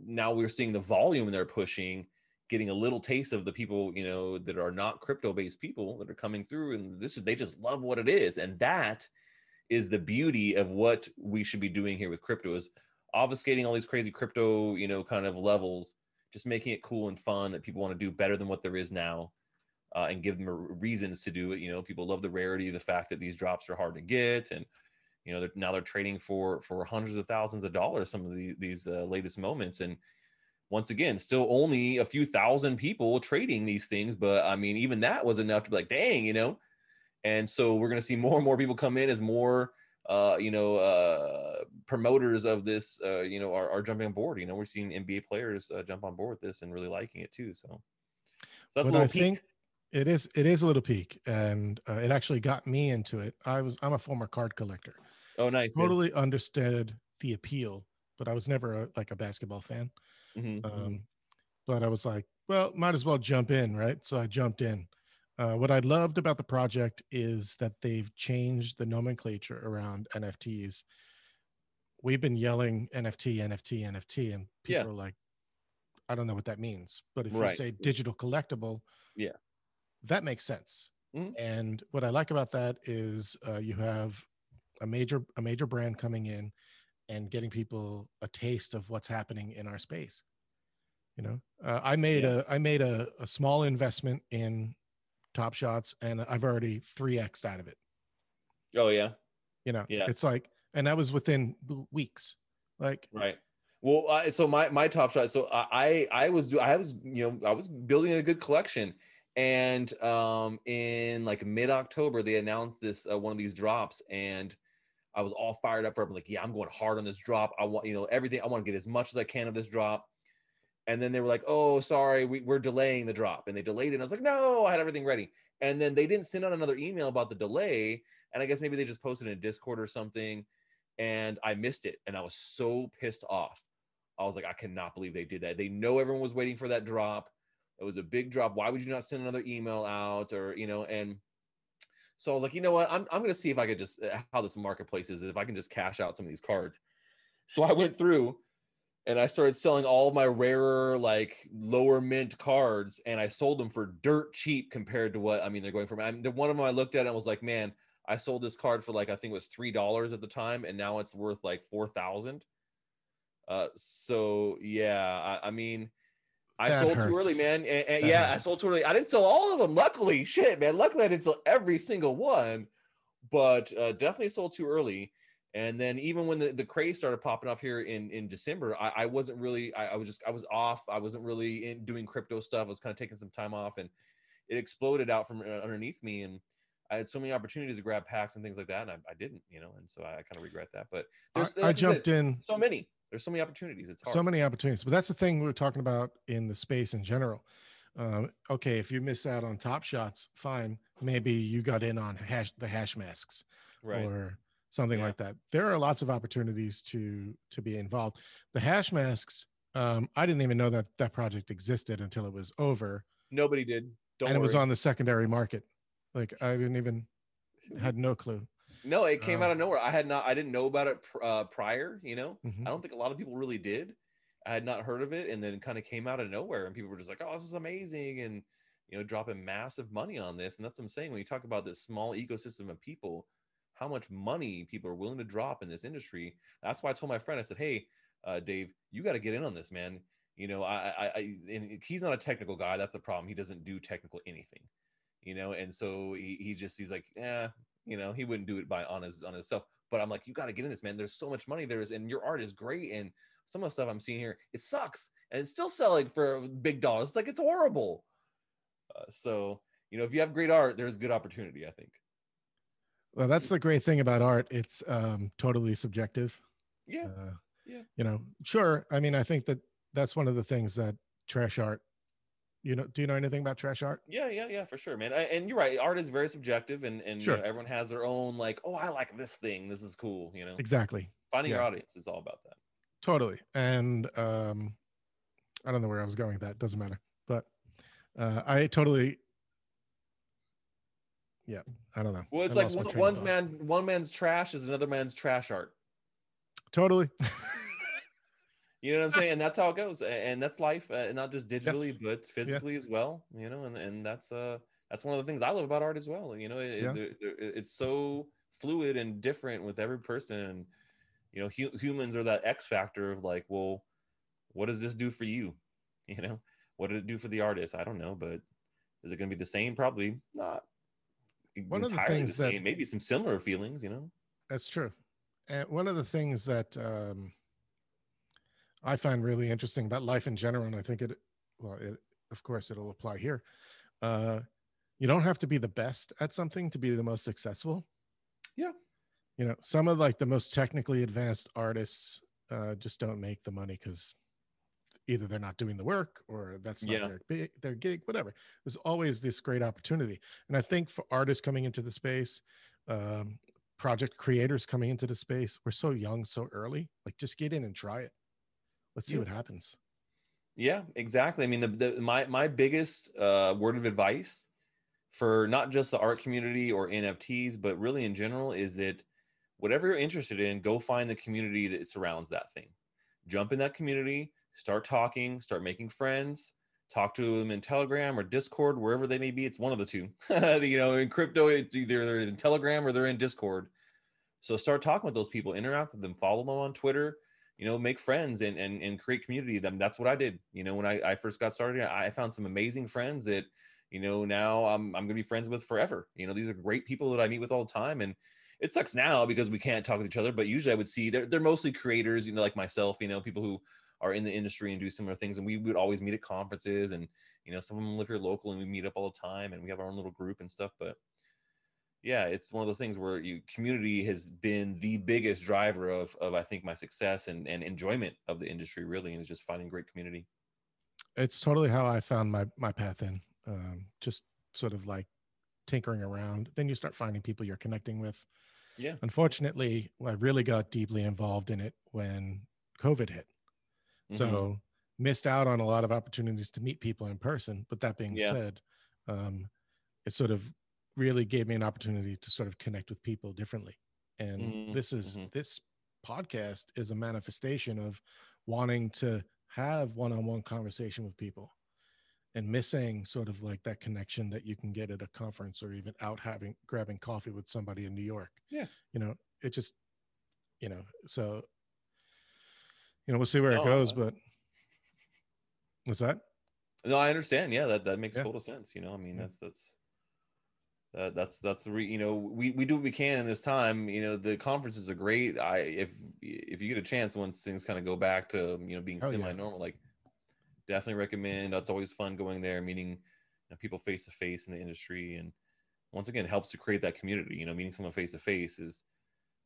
now we're seeing the volume they're pushing, getting a little taste of the people, you know, that are not crypto-based people that are coming through, and this is they just love what it is, and that is the beauty of what we should be doing here with crypto is obfuscating all these crazy crypto, you know, kind of levels, just making it cool and fun that people want to do better than what there is now uh, and give them reasons to do it. You know, people love the rarity, the fact that these drops are hard to get, and you know they're, now they're trading for for hundreds of thousands of dollars. Some of the, these uh, latest moments, and once again, still only a few thousand people trading these things. But I mean, even that was enough to be like, dang, you know. And so we're going to see more and more people come in as more, uh, you know, uh, promoters of this, uh, you know, are, are jumping on board. You know, we're seeing NBA players uh, jump on board with this and really liking it too. So, so that's but a little I peek. think it is it is a little peak, and uh, it actually got me into it. I was I'm a former card collector. Oh, nice. Totally understood the appeal, but I was never a, like a basketball fan. Mm-hmm, um, mm-hmm. But I was like, well, might as well jump in, right? So I jumped in. Uh, what I loved about the project is that they've changed the nomenclature around NFTs. We've been yelling NFT, NFT, NFT, and people yeah. are like, I don't know what that means. But if right. you say digital collectible, yeah, that makes sense. Mm-hmm. And what I like about that is uh, you have a major a major brand coming in and getting people a taste of what's happening in our space. You know, uh, I made yeah. a I made a, a small investment in Top Shots, and I've already three x out of it. Oh yeah, you know, yeah. It's like, and that was within weeks. Like, right. Well, uh, so my my Top Shot. So I I was do I was you know I was building a good collection, and um, in like mid October, they announced this uh, one of these drops, and I was all fired up for it. I'm like, yeah, I'm going hard on this drop. I want, you know, everything. I want to get as much as I can of this drop. and then they were like, "Oh, sorry, we, we're delaying the drop," and they delayed it. And I was like, "No, I had everything ready." And then they didn't send out another email about the delay, and I guess maybe they just posted in Discord or something, and I missed it, and I was so pissed off. I was like, I cannot believe they did that. They know everyone was waiting for that drop. It was a big drop. Why would you not send another email out or you know? And so I was like, you know what? I'm I'm gonna see if I could just uh, how this marketplace is if I can just cash out some of these cards. So I went through and I started selling all of my rarer, like lower mint cards, and I sold them for dirt cheap compared to what I mean they're going for. I mean, the one of them I looked at and was like, man, I sold this card for like I think it was three dollars at the time, and now it's worth like four thousand. Uh, so yeah, I, I mean, I that sold hurts. too early, man. And, and yeah, hurts. I sold too early. I didn't sell all of them. Luckily, shit, man. Luckily, I didn't sell every single one, but uh, definitely sold too early. And then even when the, the craze started popping off here in, in December, I, I wasn't really, I, I, was just, I was off. I wasn't really in doing crypto stuff. I was kind of taking some time off and it exploded out from uh, underneath me. And I had so many opportunities to grab packs and things like that. And I, I didn't, you know, and so I, kind of regret that, but there's, I, I jumped in so many, there's so many opportunities. It's hard. so many opportunities, but that's the thing we are talking about in the space in general. Um, okay, if you miss out on top shots, fine. Maybe you got in on hash the hash masks, right? Or something yeah. like that. There are lots of opportunities to to be involved. The hash masks, um, I didn't even know that that project existed until it was over. Nobody did. Don't and worry. it was on the secondary market. Like I didn't even had no clue. No, it came um, out of nowhere. I had not. I didn't know about it uh, prior. You know, mm-hmm. I don't think a lot of people really did. I had not heard of it, and then it kind of came out of nowhere, and people were just like, "Oh, this is amazing!" and you know, dropping massive money on this. And that's what I'm saying when you talk about this small ecosystem of people how much money people are willing to drop in this industry. That's why I told my friend, I said, Hey, uh, Dave, you got to get in on this, man. You know, I, I, I, and he's not a technical guy. That's a problem. He doesn't do technical anything, you know? And so he, he just, he's like, yeah, you know, he wouldn't do it by on his, on himself. But I'm like, you got to get in this, man. There's so much money there is, and your art is great. And some of the stuff I'm seeing here, it sucks. And it's still selling for big dollars. It's like, it's horrible. Uh, so, you know, if you have great art, there's good opportunity, I think. Well, that's the great thing about art. It's um, totally subjective. Yeah. Uh, yeah. You know, sure. I mean, I think that that's one of the things that trash art. You know, do you know anything about trash art? Yeah, yeah, yeah, for sure, man. I, and you're right. Art is very subjective, and and sure. you know, everyone has their own like, oh, I like this thing. This is cool. You know, exactly. Finding yeah. your audience is all about that. Totally. And um, I don't know where I was going with that. Doesn't matter. But uh, I totally yeah i don't know well it's I like one, one's man one man's trash is another man's trash art totally you know what i'm saying and that's how it goes and that's life uh, not just digitally yes. but physically yeah. as well you know and, and that's uh that's one of the things i love about art as well you know it, yeah. it, it, it's so fluid and different with every person and you know hu- humans are that x factor of like well what does this do for you you know what did it do for the artist i don't know but is it going to be the same probably not one of the things the that maybe some similar feelings, you know. That's true, and one of the things that um, I find really interesting about life in general, and I think it, well, it, of course, it'll apply here. Uh, you don't have to be the best at something to be the most successful. Yeah. You know, some of like the most technically advanced artists uh, just don't make the money because either they're not doing the work or that's not yeah. their their gig whatever there's always this great opportunity and i think for artists coming into the space um, project creators coming into the space we're so young so early like just get in and try it let's see yeah. what happens yeah exactly i mean the, the my my biggest uh, word of advice for not just the art community or nfts but really in general is that whatever you're interested in go find the community that surrounds that thing jump in that community start talking, start making friends, talk to them in Telegram or Discord, wherever they may be. It's one of the two. you know, in crypto, it's either they're in Telegram or they're in Discord. So start talking with those people, interact with them, follow them on Twitter, you know, make friends and and, and create community. Them that's what I did. You know, when I, I first got started, I found some amazing friends that, you know, now I'm I'm gonna be friends with forever. You know, these are great people that I meet with all the time. And it sucks now because we can't talk with each other, but usually I would see they're they're mostly creators, you know, like myself, you know, people who are in the industry and do similar things. And we would always meet at conferences and, you know, some of them live here local and we meet up all the time and we have our own little group and stuff. But yeah, it's one of those things where you community has been the biggest driver of, of I think my success and, and enjoyment of the industry really. And it's just finding great community. it's totally how I found my my path in. Um, just sort of like tinkering around. Then you start finding people you're connecting with. Yeah. Unfortunately, I really got deeply involved in it when COVID hit. Mm-hmm. So missed out on a lot of opportunities to meet people in person. But that being yeah. said, um, it sort of really gave me an opportunity to sort of connect with people differently. And mm-hmm. this is mm-hmm. this podcast is a manifestation of wanting to have one-on-one conversation with people and missing sort of like that connection that you can get at a conference or even out having grabbing coffee with somebody in New York. Yeah. You know, it just you know, so you know, we'll see where it goes, but what's that? No, I understand. Yeah, that that makes yeah. total sense. You know, I mean, yeah. that's that's uh, that's that's the re, you know we we do what we can in this time. You know, the conferences are great. I if if you get a chance once things kind of go back to you know being oh, semi normal, yeah. like definitely recommend. It's always fun going there, meeting you know, people face to face in the industry, and once again helps to create that community. You know, meeting someone face to face is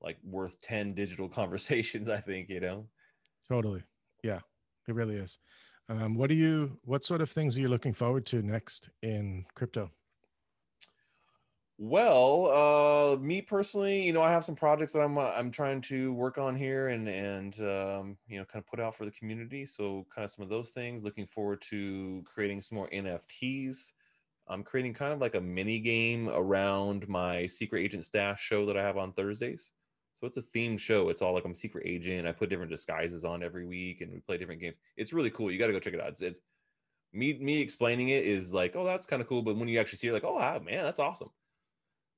like worth ten digital conversations. I think you know. Totally. Yeah, it really is. Um, what do you? What sort of things are you looking forward to next in crypto? Well, uh, me personally, you know, I have some projects that I'm uh, I'm trying to work on here and and um, you know, kind of put out for the community. So, kind of some of those things. Looking forward to creating some more NFTs. I'm creating kind of like a mini game around my secret agent Stache show that I have on Thursdays. So it's a themed show. It's all like I'm a secret agent. I put different disguises on every week, and we play different games. It's really cool. You got to go check it out. It's, it's, me me explaining it is like, oh, that's kind of cool. But when you actually see it, like, oh, wow, man, that's awesome.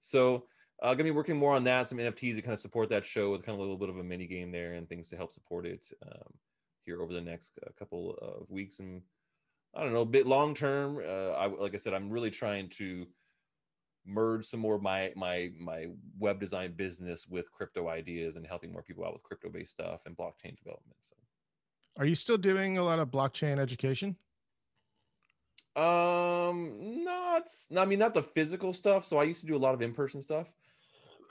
So uh, gonna be working more on that. Some NFTs to kind of support that show with kind of a little bit of a mini game there and things to help support it um, here over the next uh, couple of weeks and I don't know, a bit long term. Uh, I like I said, I'm really trying to merge some more of my my my web design business with crypto ideas and helping more people out with crypto based stuff and blockchain development. So, are you still doing a lot of blockchain education? Um, not. I mean, not the physical stuff. So I used to do a lot of in person stuff.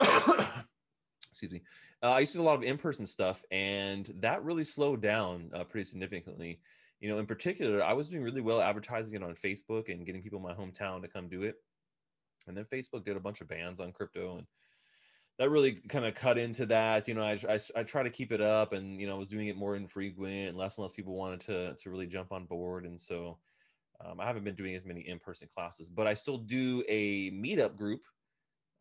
Excuse me. Uh, I used to do a lot of in person stuff, and that really slowed down uh, pretty significantly. You know, in particular, I was doing really well advertising it on Facebook and getting people in my hometown to come do it and then Facebook did a bunch of bans on crypto and that really kind of cut into that. You know, I, I, I, try to keep it up and, you know, I was doing it more infrequent and less and less people wanted to, to really jump on board. And so um, I haven't been doing as many in-person classes, but I still do a meetup group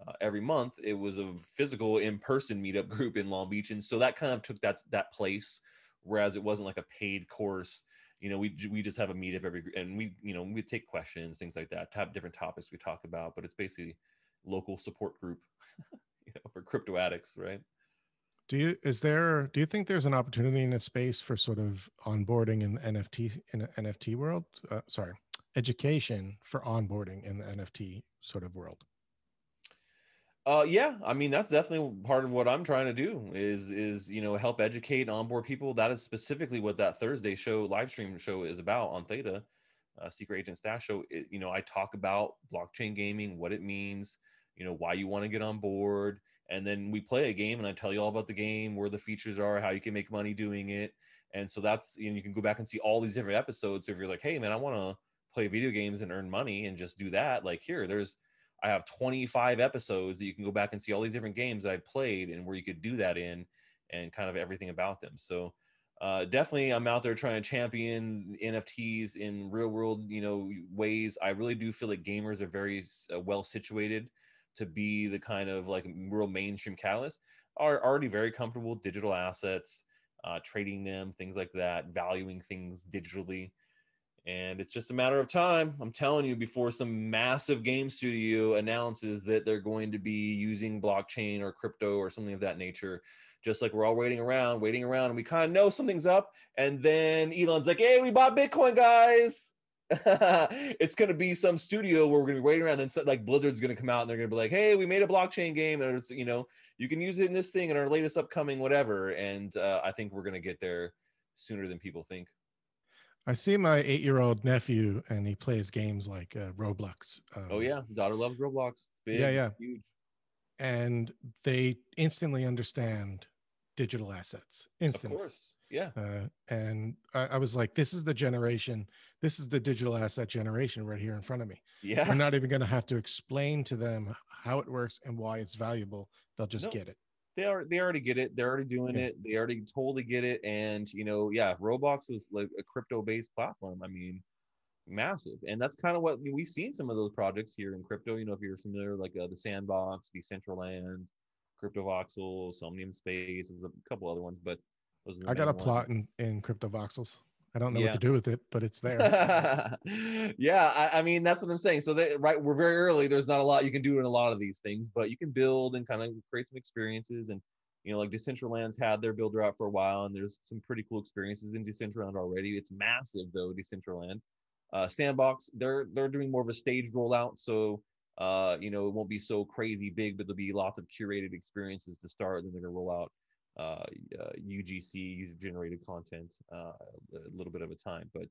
uh, every month. It was a physical in-person meetup group in Long Beach. And so that kind of took that, that place, whereas it wasn't like a paid course you know, we we just have a meetup every and we you know we take questions, things like that, to have different topics we talk about, but it's basically local support group, you know, for crypto addicts, right? Do you is there do you think there's an opportunity in a space for sort of onboarding in the NFT in the NFT world? Uh, sorry, education for onboarding in the NFT sort of world. Uh, yeah, I mean that's definitely part of what I'm trying to do is is you know help educate onboard people. That is specifically what that Thursday show live stream show is about on Theta, uh, Secret Agent Stache Show. It, you know, I talk about blockchain gaming, what it means, you know, why you want to get on board, and then we play a game, and I tell you all about the game, where the features are, how you can make money doing it, and so that's you know you can go back and see all these different episodes. if you're like, hey man, I want to play video games and earn money and just do that, like here, there's I have 25 episodes that you can go back and see all these different games that I've played and where you could do that in and kind of everything about them. So uh, definitely I'm out there trying to champion NFTs in real world, you know, ways. I really do feel like gamers are very uh, well situated to be the kind of like real mainstream catalyst are already very comfortable digital assets, uh, trading them, things like that, valuing things digitally. And it's just a matter of time, I'm telling you, before some massive game studio announces that they're going to be using blockchain or crypto or something of that nature. Just like we're all waiting around, waiting around, and we kind of know something's up. And then Elon's like, hey, we bought Bitcoin, guys. it's going to be some studio where we're going to be waiting around. And Then like Blizzard's going to come out and they're going to be like, hey, we made a blockchain game. And it's, you know, you can use it in this thing in our latest upcoming whatever. And uh, I think we're going to get there sooner than people think. I see my eight year old nephew and he plays games like uh, Roblox. Um, oh, yeah. Daughter loves Roblox. Big, yeah, yeah. Huge. And they instantly understand digital assets. Instantly. Of course. Yeah. Uh, and I, I, was like, this is the generation, this is the digital asset generation right here in front of me. Yeah. We're not even going to have to explain to them how it works and why it's valuable. They'll just get it. They are they already get it. They're already doing yeah. it. They already totally get it. And you know, yeah, if Roblox was like a crypto based platform, I mean, massive. And that's kind of what we've seen some of those projects here in crypto. You know, if you're familiar, like uh, the Sandbox, Decentraland, CryptoVoxel, Somnium Space, there's a couple other ones, but I got a ones. plot in, in Cryptovoxels. I don't know yeah. what to do with it, but it's there. yeah, I, I, mean that's what I'm saying. So they, right, we're very early. There's not a lot you can do in a lot of these things, but you can build and kind of create some experiences. And you know, like Decentraland's had their builder out for a while, and there's some pretty cool experiences in Decentraland already. It's massive though, Decentraland. Uh, Sandbox, they're they're doing more of a staged rollout, so uh, you know, it won't be so crazy big, but there'll be lots of curated experiences to start. Then they're gonna roll out uh, uh, UGC, user generated content, uh, a little bit of a time, but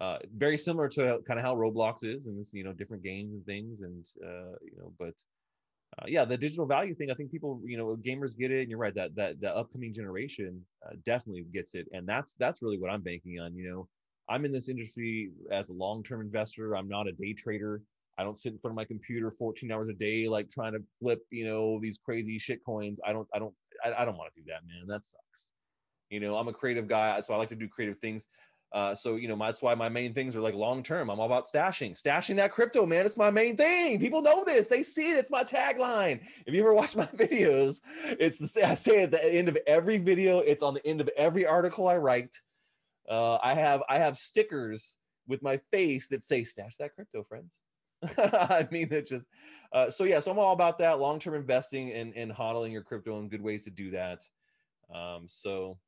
uh, very similar to kind of how Roblox is, and this you know different games and things, and uh, you know, but uh, yeah, the digital value thing. I think people, you know, gamers get it, and you're right that that the upcoming generation uh, definitely gets it, and that's that's really what I'm banking on. You know, I'm in this industry as a long-term investor. I'm not a day trader. I don't sit in front of my computer 14 hours a day, like trying to flip, you know, these crazy shit coins. I don't, I don't, I, I don't want to do that, man. That sucks. You know, I'm a creative guy, so I like to do creative things. Uh, so you know, that's why my main things are like long term. I'm all about stashing, stashing that crypto, man. It's my main thing. People know this. They see it. It's my tagline. If you ever watch my videos, it's the I say at the end of every video. It's on the end of every article I write. Uh, I have I have stickers with my face that say "Stash that crypto, friends." I mean, it just uh, so yeah. So I'm all about that long term investing and and hodling your crypto and good ways to do that. Um, so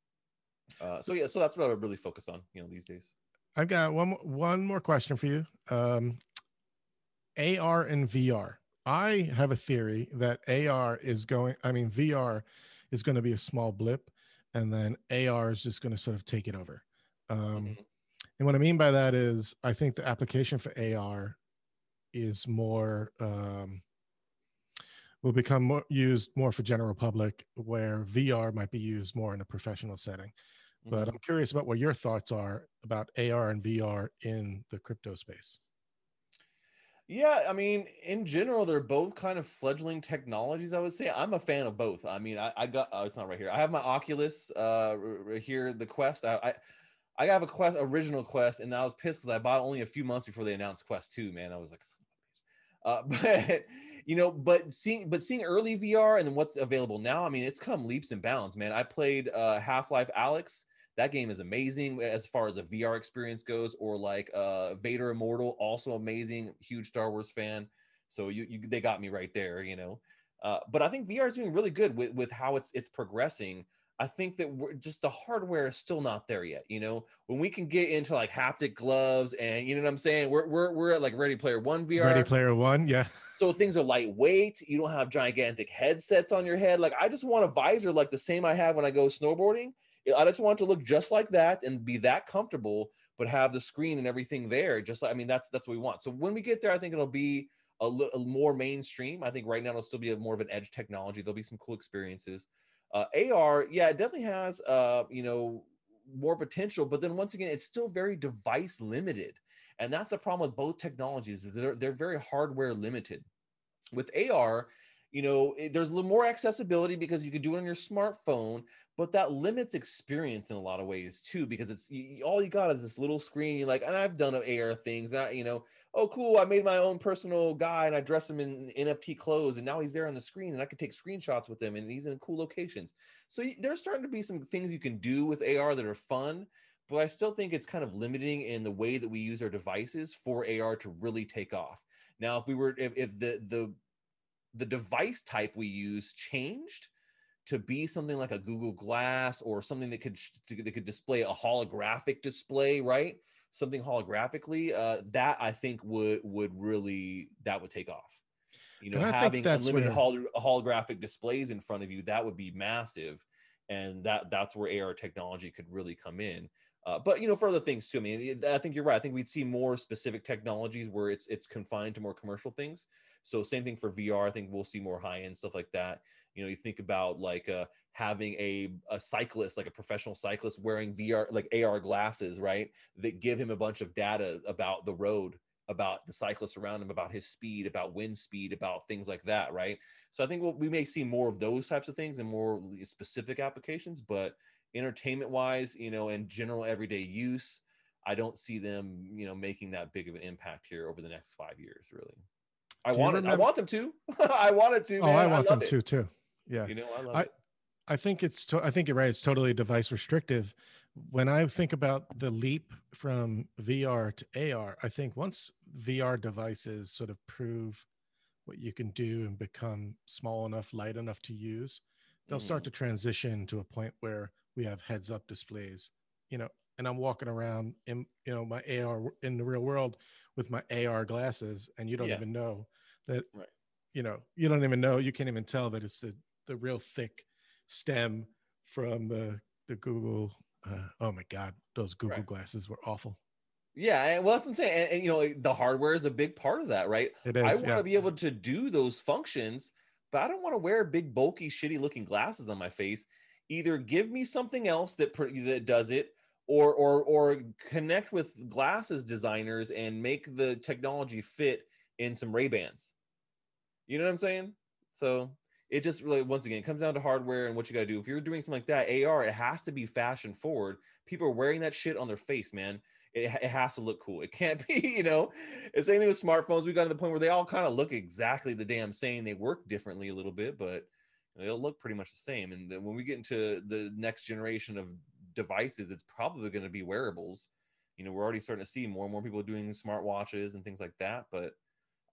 uh, so yeah, so that's what I would really focus on, you know, these days. I've got one one more question for you. Um, AR and VR. I have a theory that AR is going. I mean, VR is going to be a small blip, and then AR is just going to sort of take it over. Um, mm-hmm. And what I mean by that is, I think the application for AR is more um, will become more used more for general public, where VR might be used more in a professional setting. Mm-hmm. But I'm curious about what your thoughts are about AR and VR in the crypto space. Yeah, I mean, in general, they're both kind of fledgling technologies. I would say I'm a fan of both. I mean, I, I got oh, it's not right here. I have my Oculus uh right here, the Quest. I, I I have a Quest original Quest, and I was pissed because I bought only a few months before they announced Quest Two. Man, I was like, uh, but you know, but seeing but seeing early VR and then what's available now, I mean, it's come leaps and bounds, man. I played uh, Half Life Alyx. That game is amazing as far as a VR experience goes, or like uh, Vader Immortal, also amazing. Huge Star Wars fan, so you, you they got me right there, you know. Uh, but I think VR is doing really good with with how it's it's progressing. I think that we're just the hardware is still not there yet. You know, when we can get into like haptic gloves and you know what I'm saying, we're we're we're at like Ready Player One VR. Ready Player One, yeah. So things are lightweight. You don't have gigantic headsets on your head. Like I just want a visor like the same I have when I go snowboarding. I just want to look just like that and be that comfortable, but have the screen and everything there. Just like I mean, that's that's what we want. So when we get there, I think it'll be a little more mainstream. I think right now it'll still be more of an edge technology. There'll be some cool experiences. Uh, AR, yeah, it definitely has, uh, you know, more potential, but then once again, it's still very device limited, and that's the problem with both technologies. They're they're very hardware limited. With AR, you know, it, there's a little more accessibility because you can do it on your smartphone, but that limits experience in a lot of ways too because it's you, all you got is this little screen you're like and i've done ar things I, you know oh cool i made my own personal guy and i dressed him in nft clothes and now he's there on the screen and i can take screenshots with him and he's in cool locations so there's starting to be some things you can do with ar that are fun but i still think it's kind of limiting in the way that we use our devices for ar to really take off now if we were if, if the the the device type we use changed to be something like a Google Glass or something that could that could display a holographic display, right? Something holographically, uh, that I think would would really that would take off. You know, having unlimited hol- holographic displays in front of you that would be massive, and that that's where AR technology could really come in. Uh, but you know, for other things too. I mean, I think you're right. I think we'd see more specific technologies where it's it's confined to more commercial things. So same thing for VR. I think we'll see more high end stuff like that. You know, you think about like uh, having a a cyclist, like a professional cyclist, wearing VR like AR glasses, right? That give him a bunch of data about the road, about the cyclist around him, about his speed, about wind speed, about things like that, right? So I think we'll, we may see more of those types of things and more specific applications, but entertainment wise, you know, and general everyday use, I don't see them, you know, making that big of an impact here over the next five years, really. I want it. I want them to. I want it to. Oh. I want I them it. to too. Yeah. You know, I love I, it. I think it's. To, I think you're right. It's totally device restrictive. When I think about the leap from VR to AR, I think once VR devices sort of prove what you can do and become small enough, light enough to use, they'll start Mhm. to transition to a point where we have heads up displays. You know, and I'm walking around in you know my AR in the real world with my AR glasses, and you don't Yeah. even know that. Right. You know, you don't even know. You can't even tell that it's the the real thick stem from the the Google. Uh, oh my God, those Google Right. glasses were awful. Yeah, and well, that's what I'm saying. And, and, you know, the hardware is a big part of that, right? It I is. want yeah. to be able to do those functions, but I don't want to wear big, bulky, shitty looking glasses on my face. Either give me something else that that does it, or or or connect with glasses designers and make the technology fit in some Ray Bans. You know what I'm saying? So it just really, once again, comes down to hardware and what you got to do. If you're doing something like that, AR, it has to be fashion forward. People are wearing that shit on their face, man. It, it has to look cool. It can't be, you know, it's same thing with smartphones. We got to the point where they all kind of look exactly the damn same. They work differently a little bit, but they'll look pretty much the same. And then when we get into the next generation of devices, it's probably going to be wearables. You know, we're already starting to see more and more people doing smartwatches and things like that, but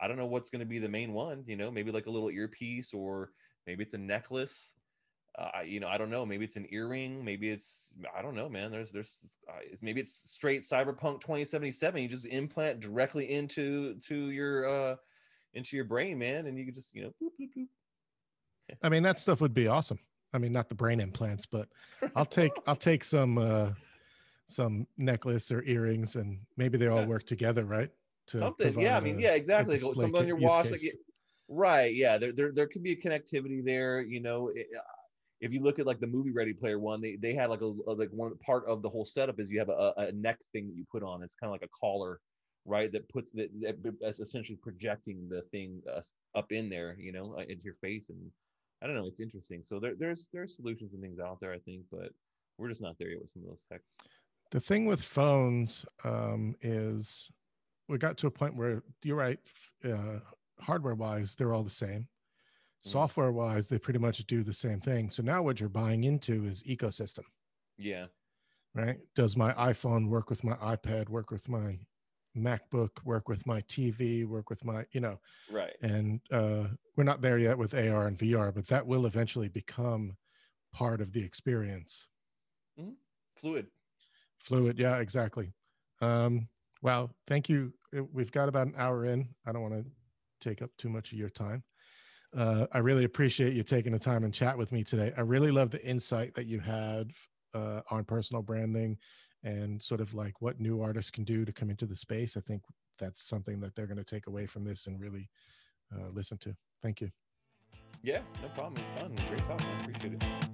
I don't know what's going to be the main one. You know, maybe like a little earpiece, or maybe it's a necklace. Uh, I- you know, I don't know. Maybe it's an earring. Maybe it's I don't know, man. There's there's uh, maybe it's straight Cyberpunk 2077. You just implant directly into to your uh into your brain, man, and you can just you know. Boop, boop, boop. I mean, that stuff would be awesome. I mean, not the brain implants, but I'll take I'll take some uh some necklace or earrings, and maybe they all Yeah. work together, right? To something. Yeah, I mean, yeah, exactly. Something on your watch, like right? Yeah, there, there there could be a connectivity there. You know, it- uh, if you look at like the movie Ready Player One, they they had like a a- like one part of the whole setup is you have a, a neck thing that you put on. It's kind of like a collar, right? That puts that that that's essentially projecting the thing uh, up in there, you know, uh, into your face. And I don't know, it's interesting. So there there's there's solutions and things out there, I think, but we're just not there yet with some of those techs. The thing with phones um, is we got to a point where you're right. Uh, hardware wise, they're all the same. Mhm. Software wise, they pretty much do the same thing. So now what you're buying into is ecosystem, Yeah, right? Does my iPhone work with my iPad, work with my MacBook, work with my TV, work with my, you know, right. and uh, we're not there yet with AR and VR, but that will eventually become part of the experience. Fluid. Fluid, yeah, exactly. Um, wow, thank you. We've got about an hour in. I don't want to take up too much of your time. Uh, I really appreciate you taking the time and chat with me today. I really love the insight that you had uh, on personal branding and sort of like what new artists can do to come into the space. I think that's something that they're going to take away from this and really uh, listen to. Thank you. Yeah, no problem. It's fun. Great talk. man. Appreciate it.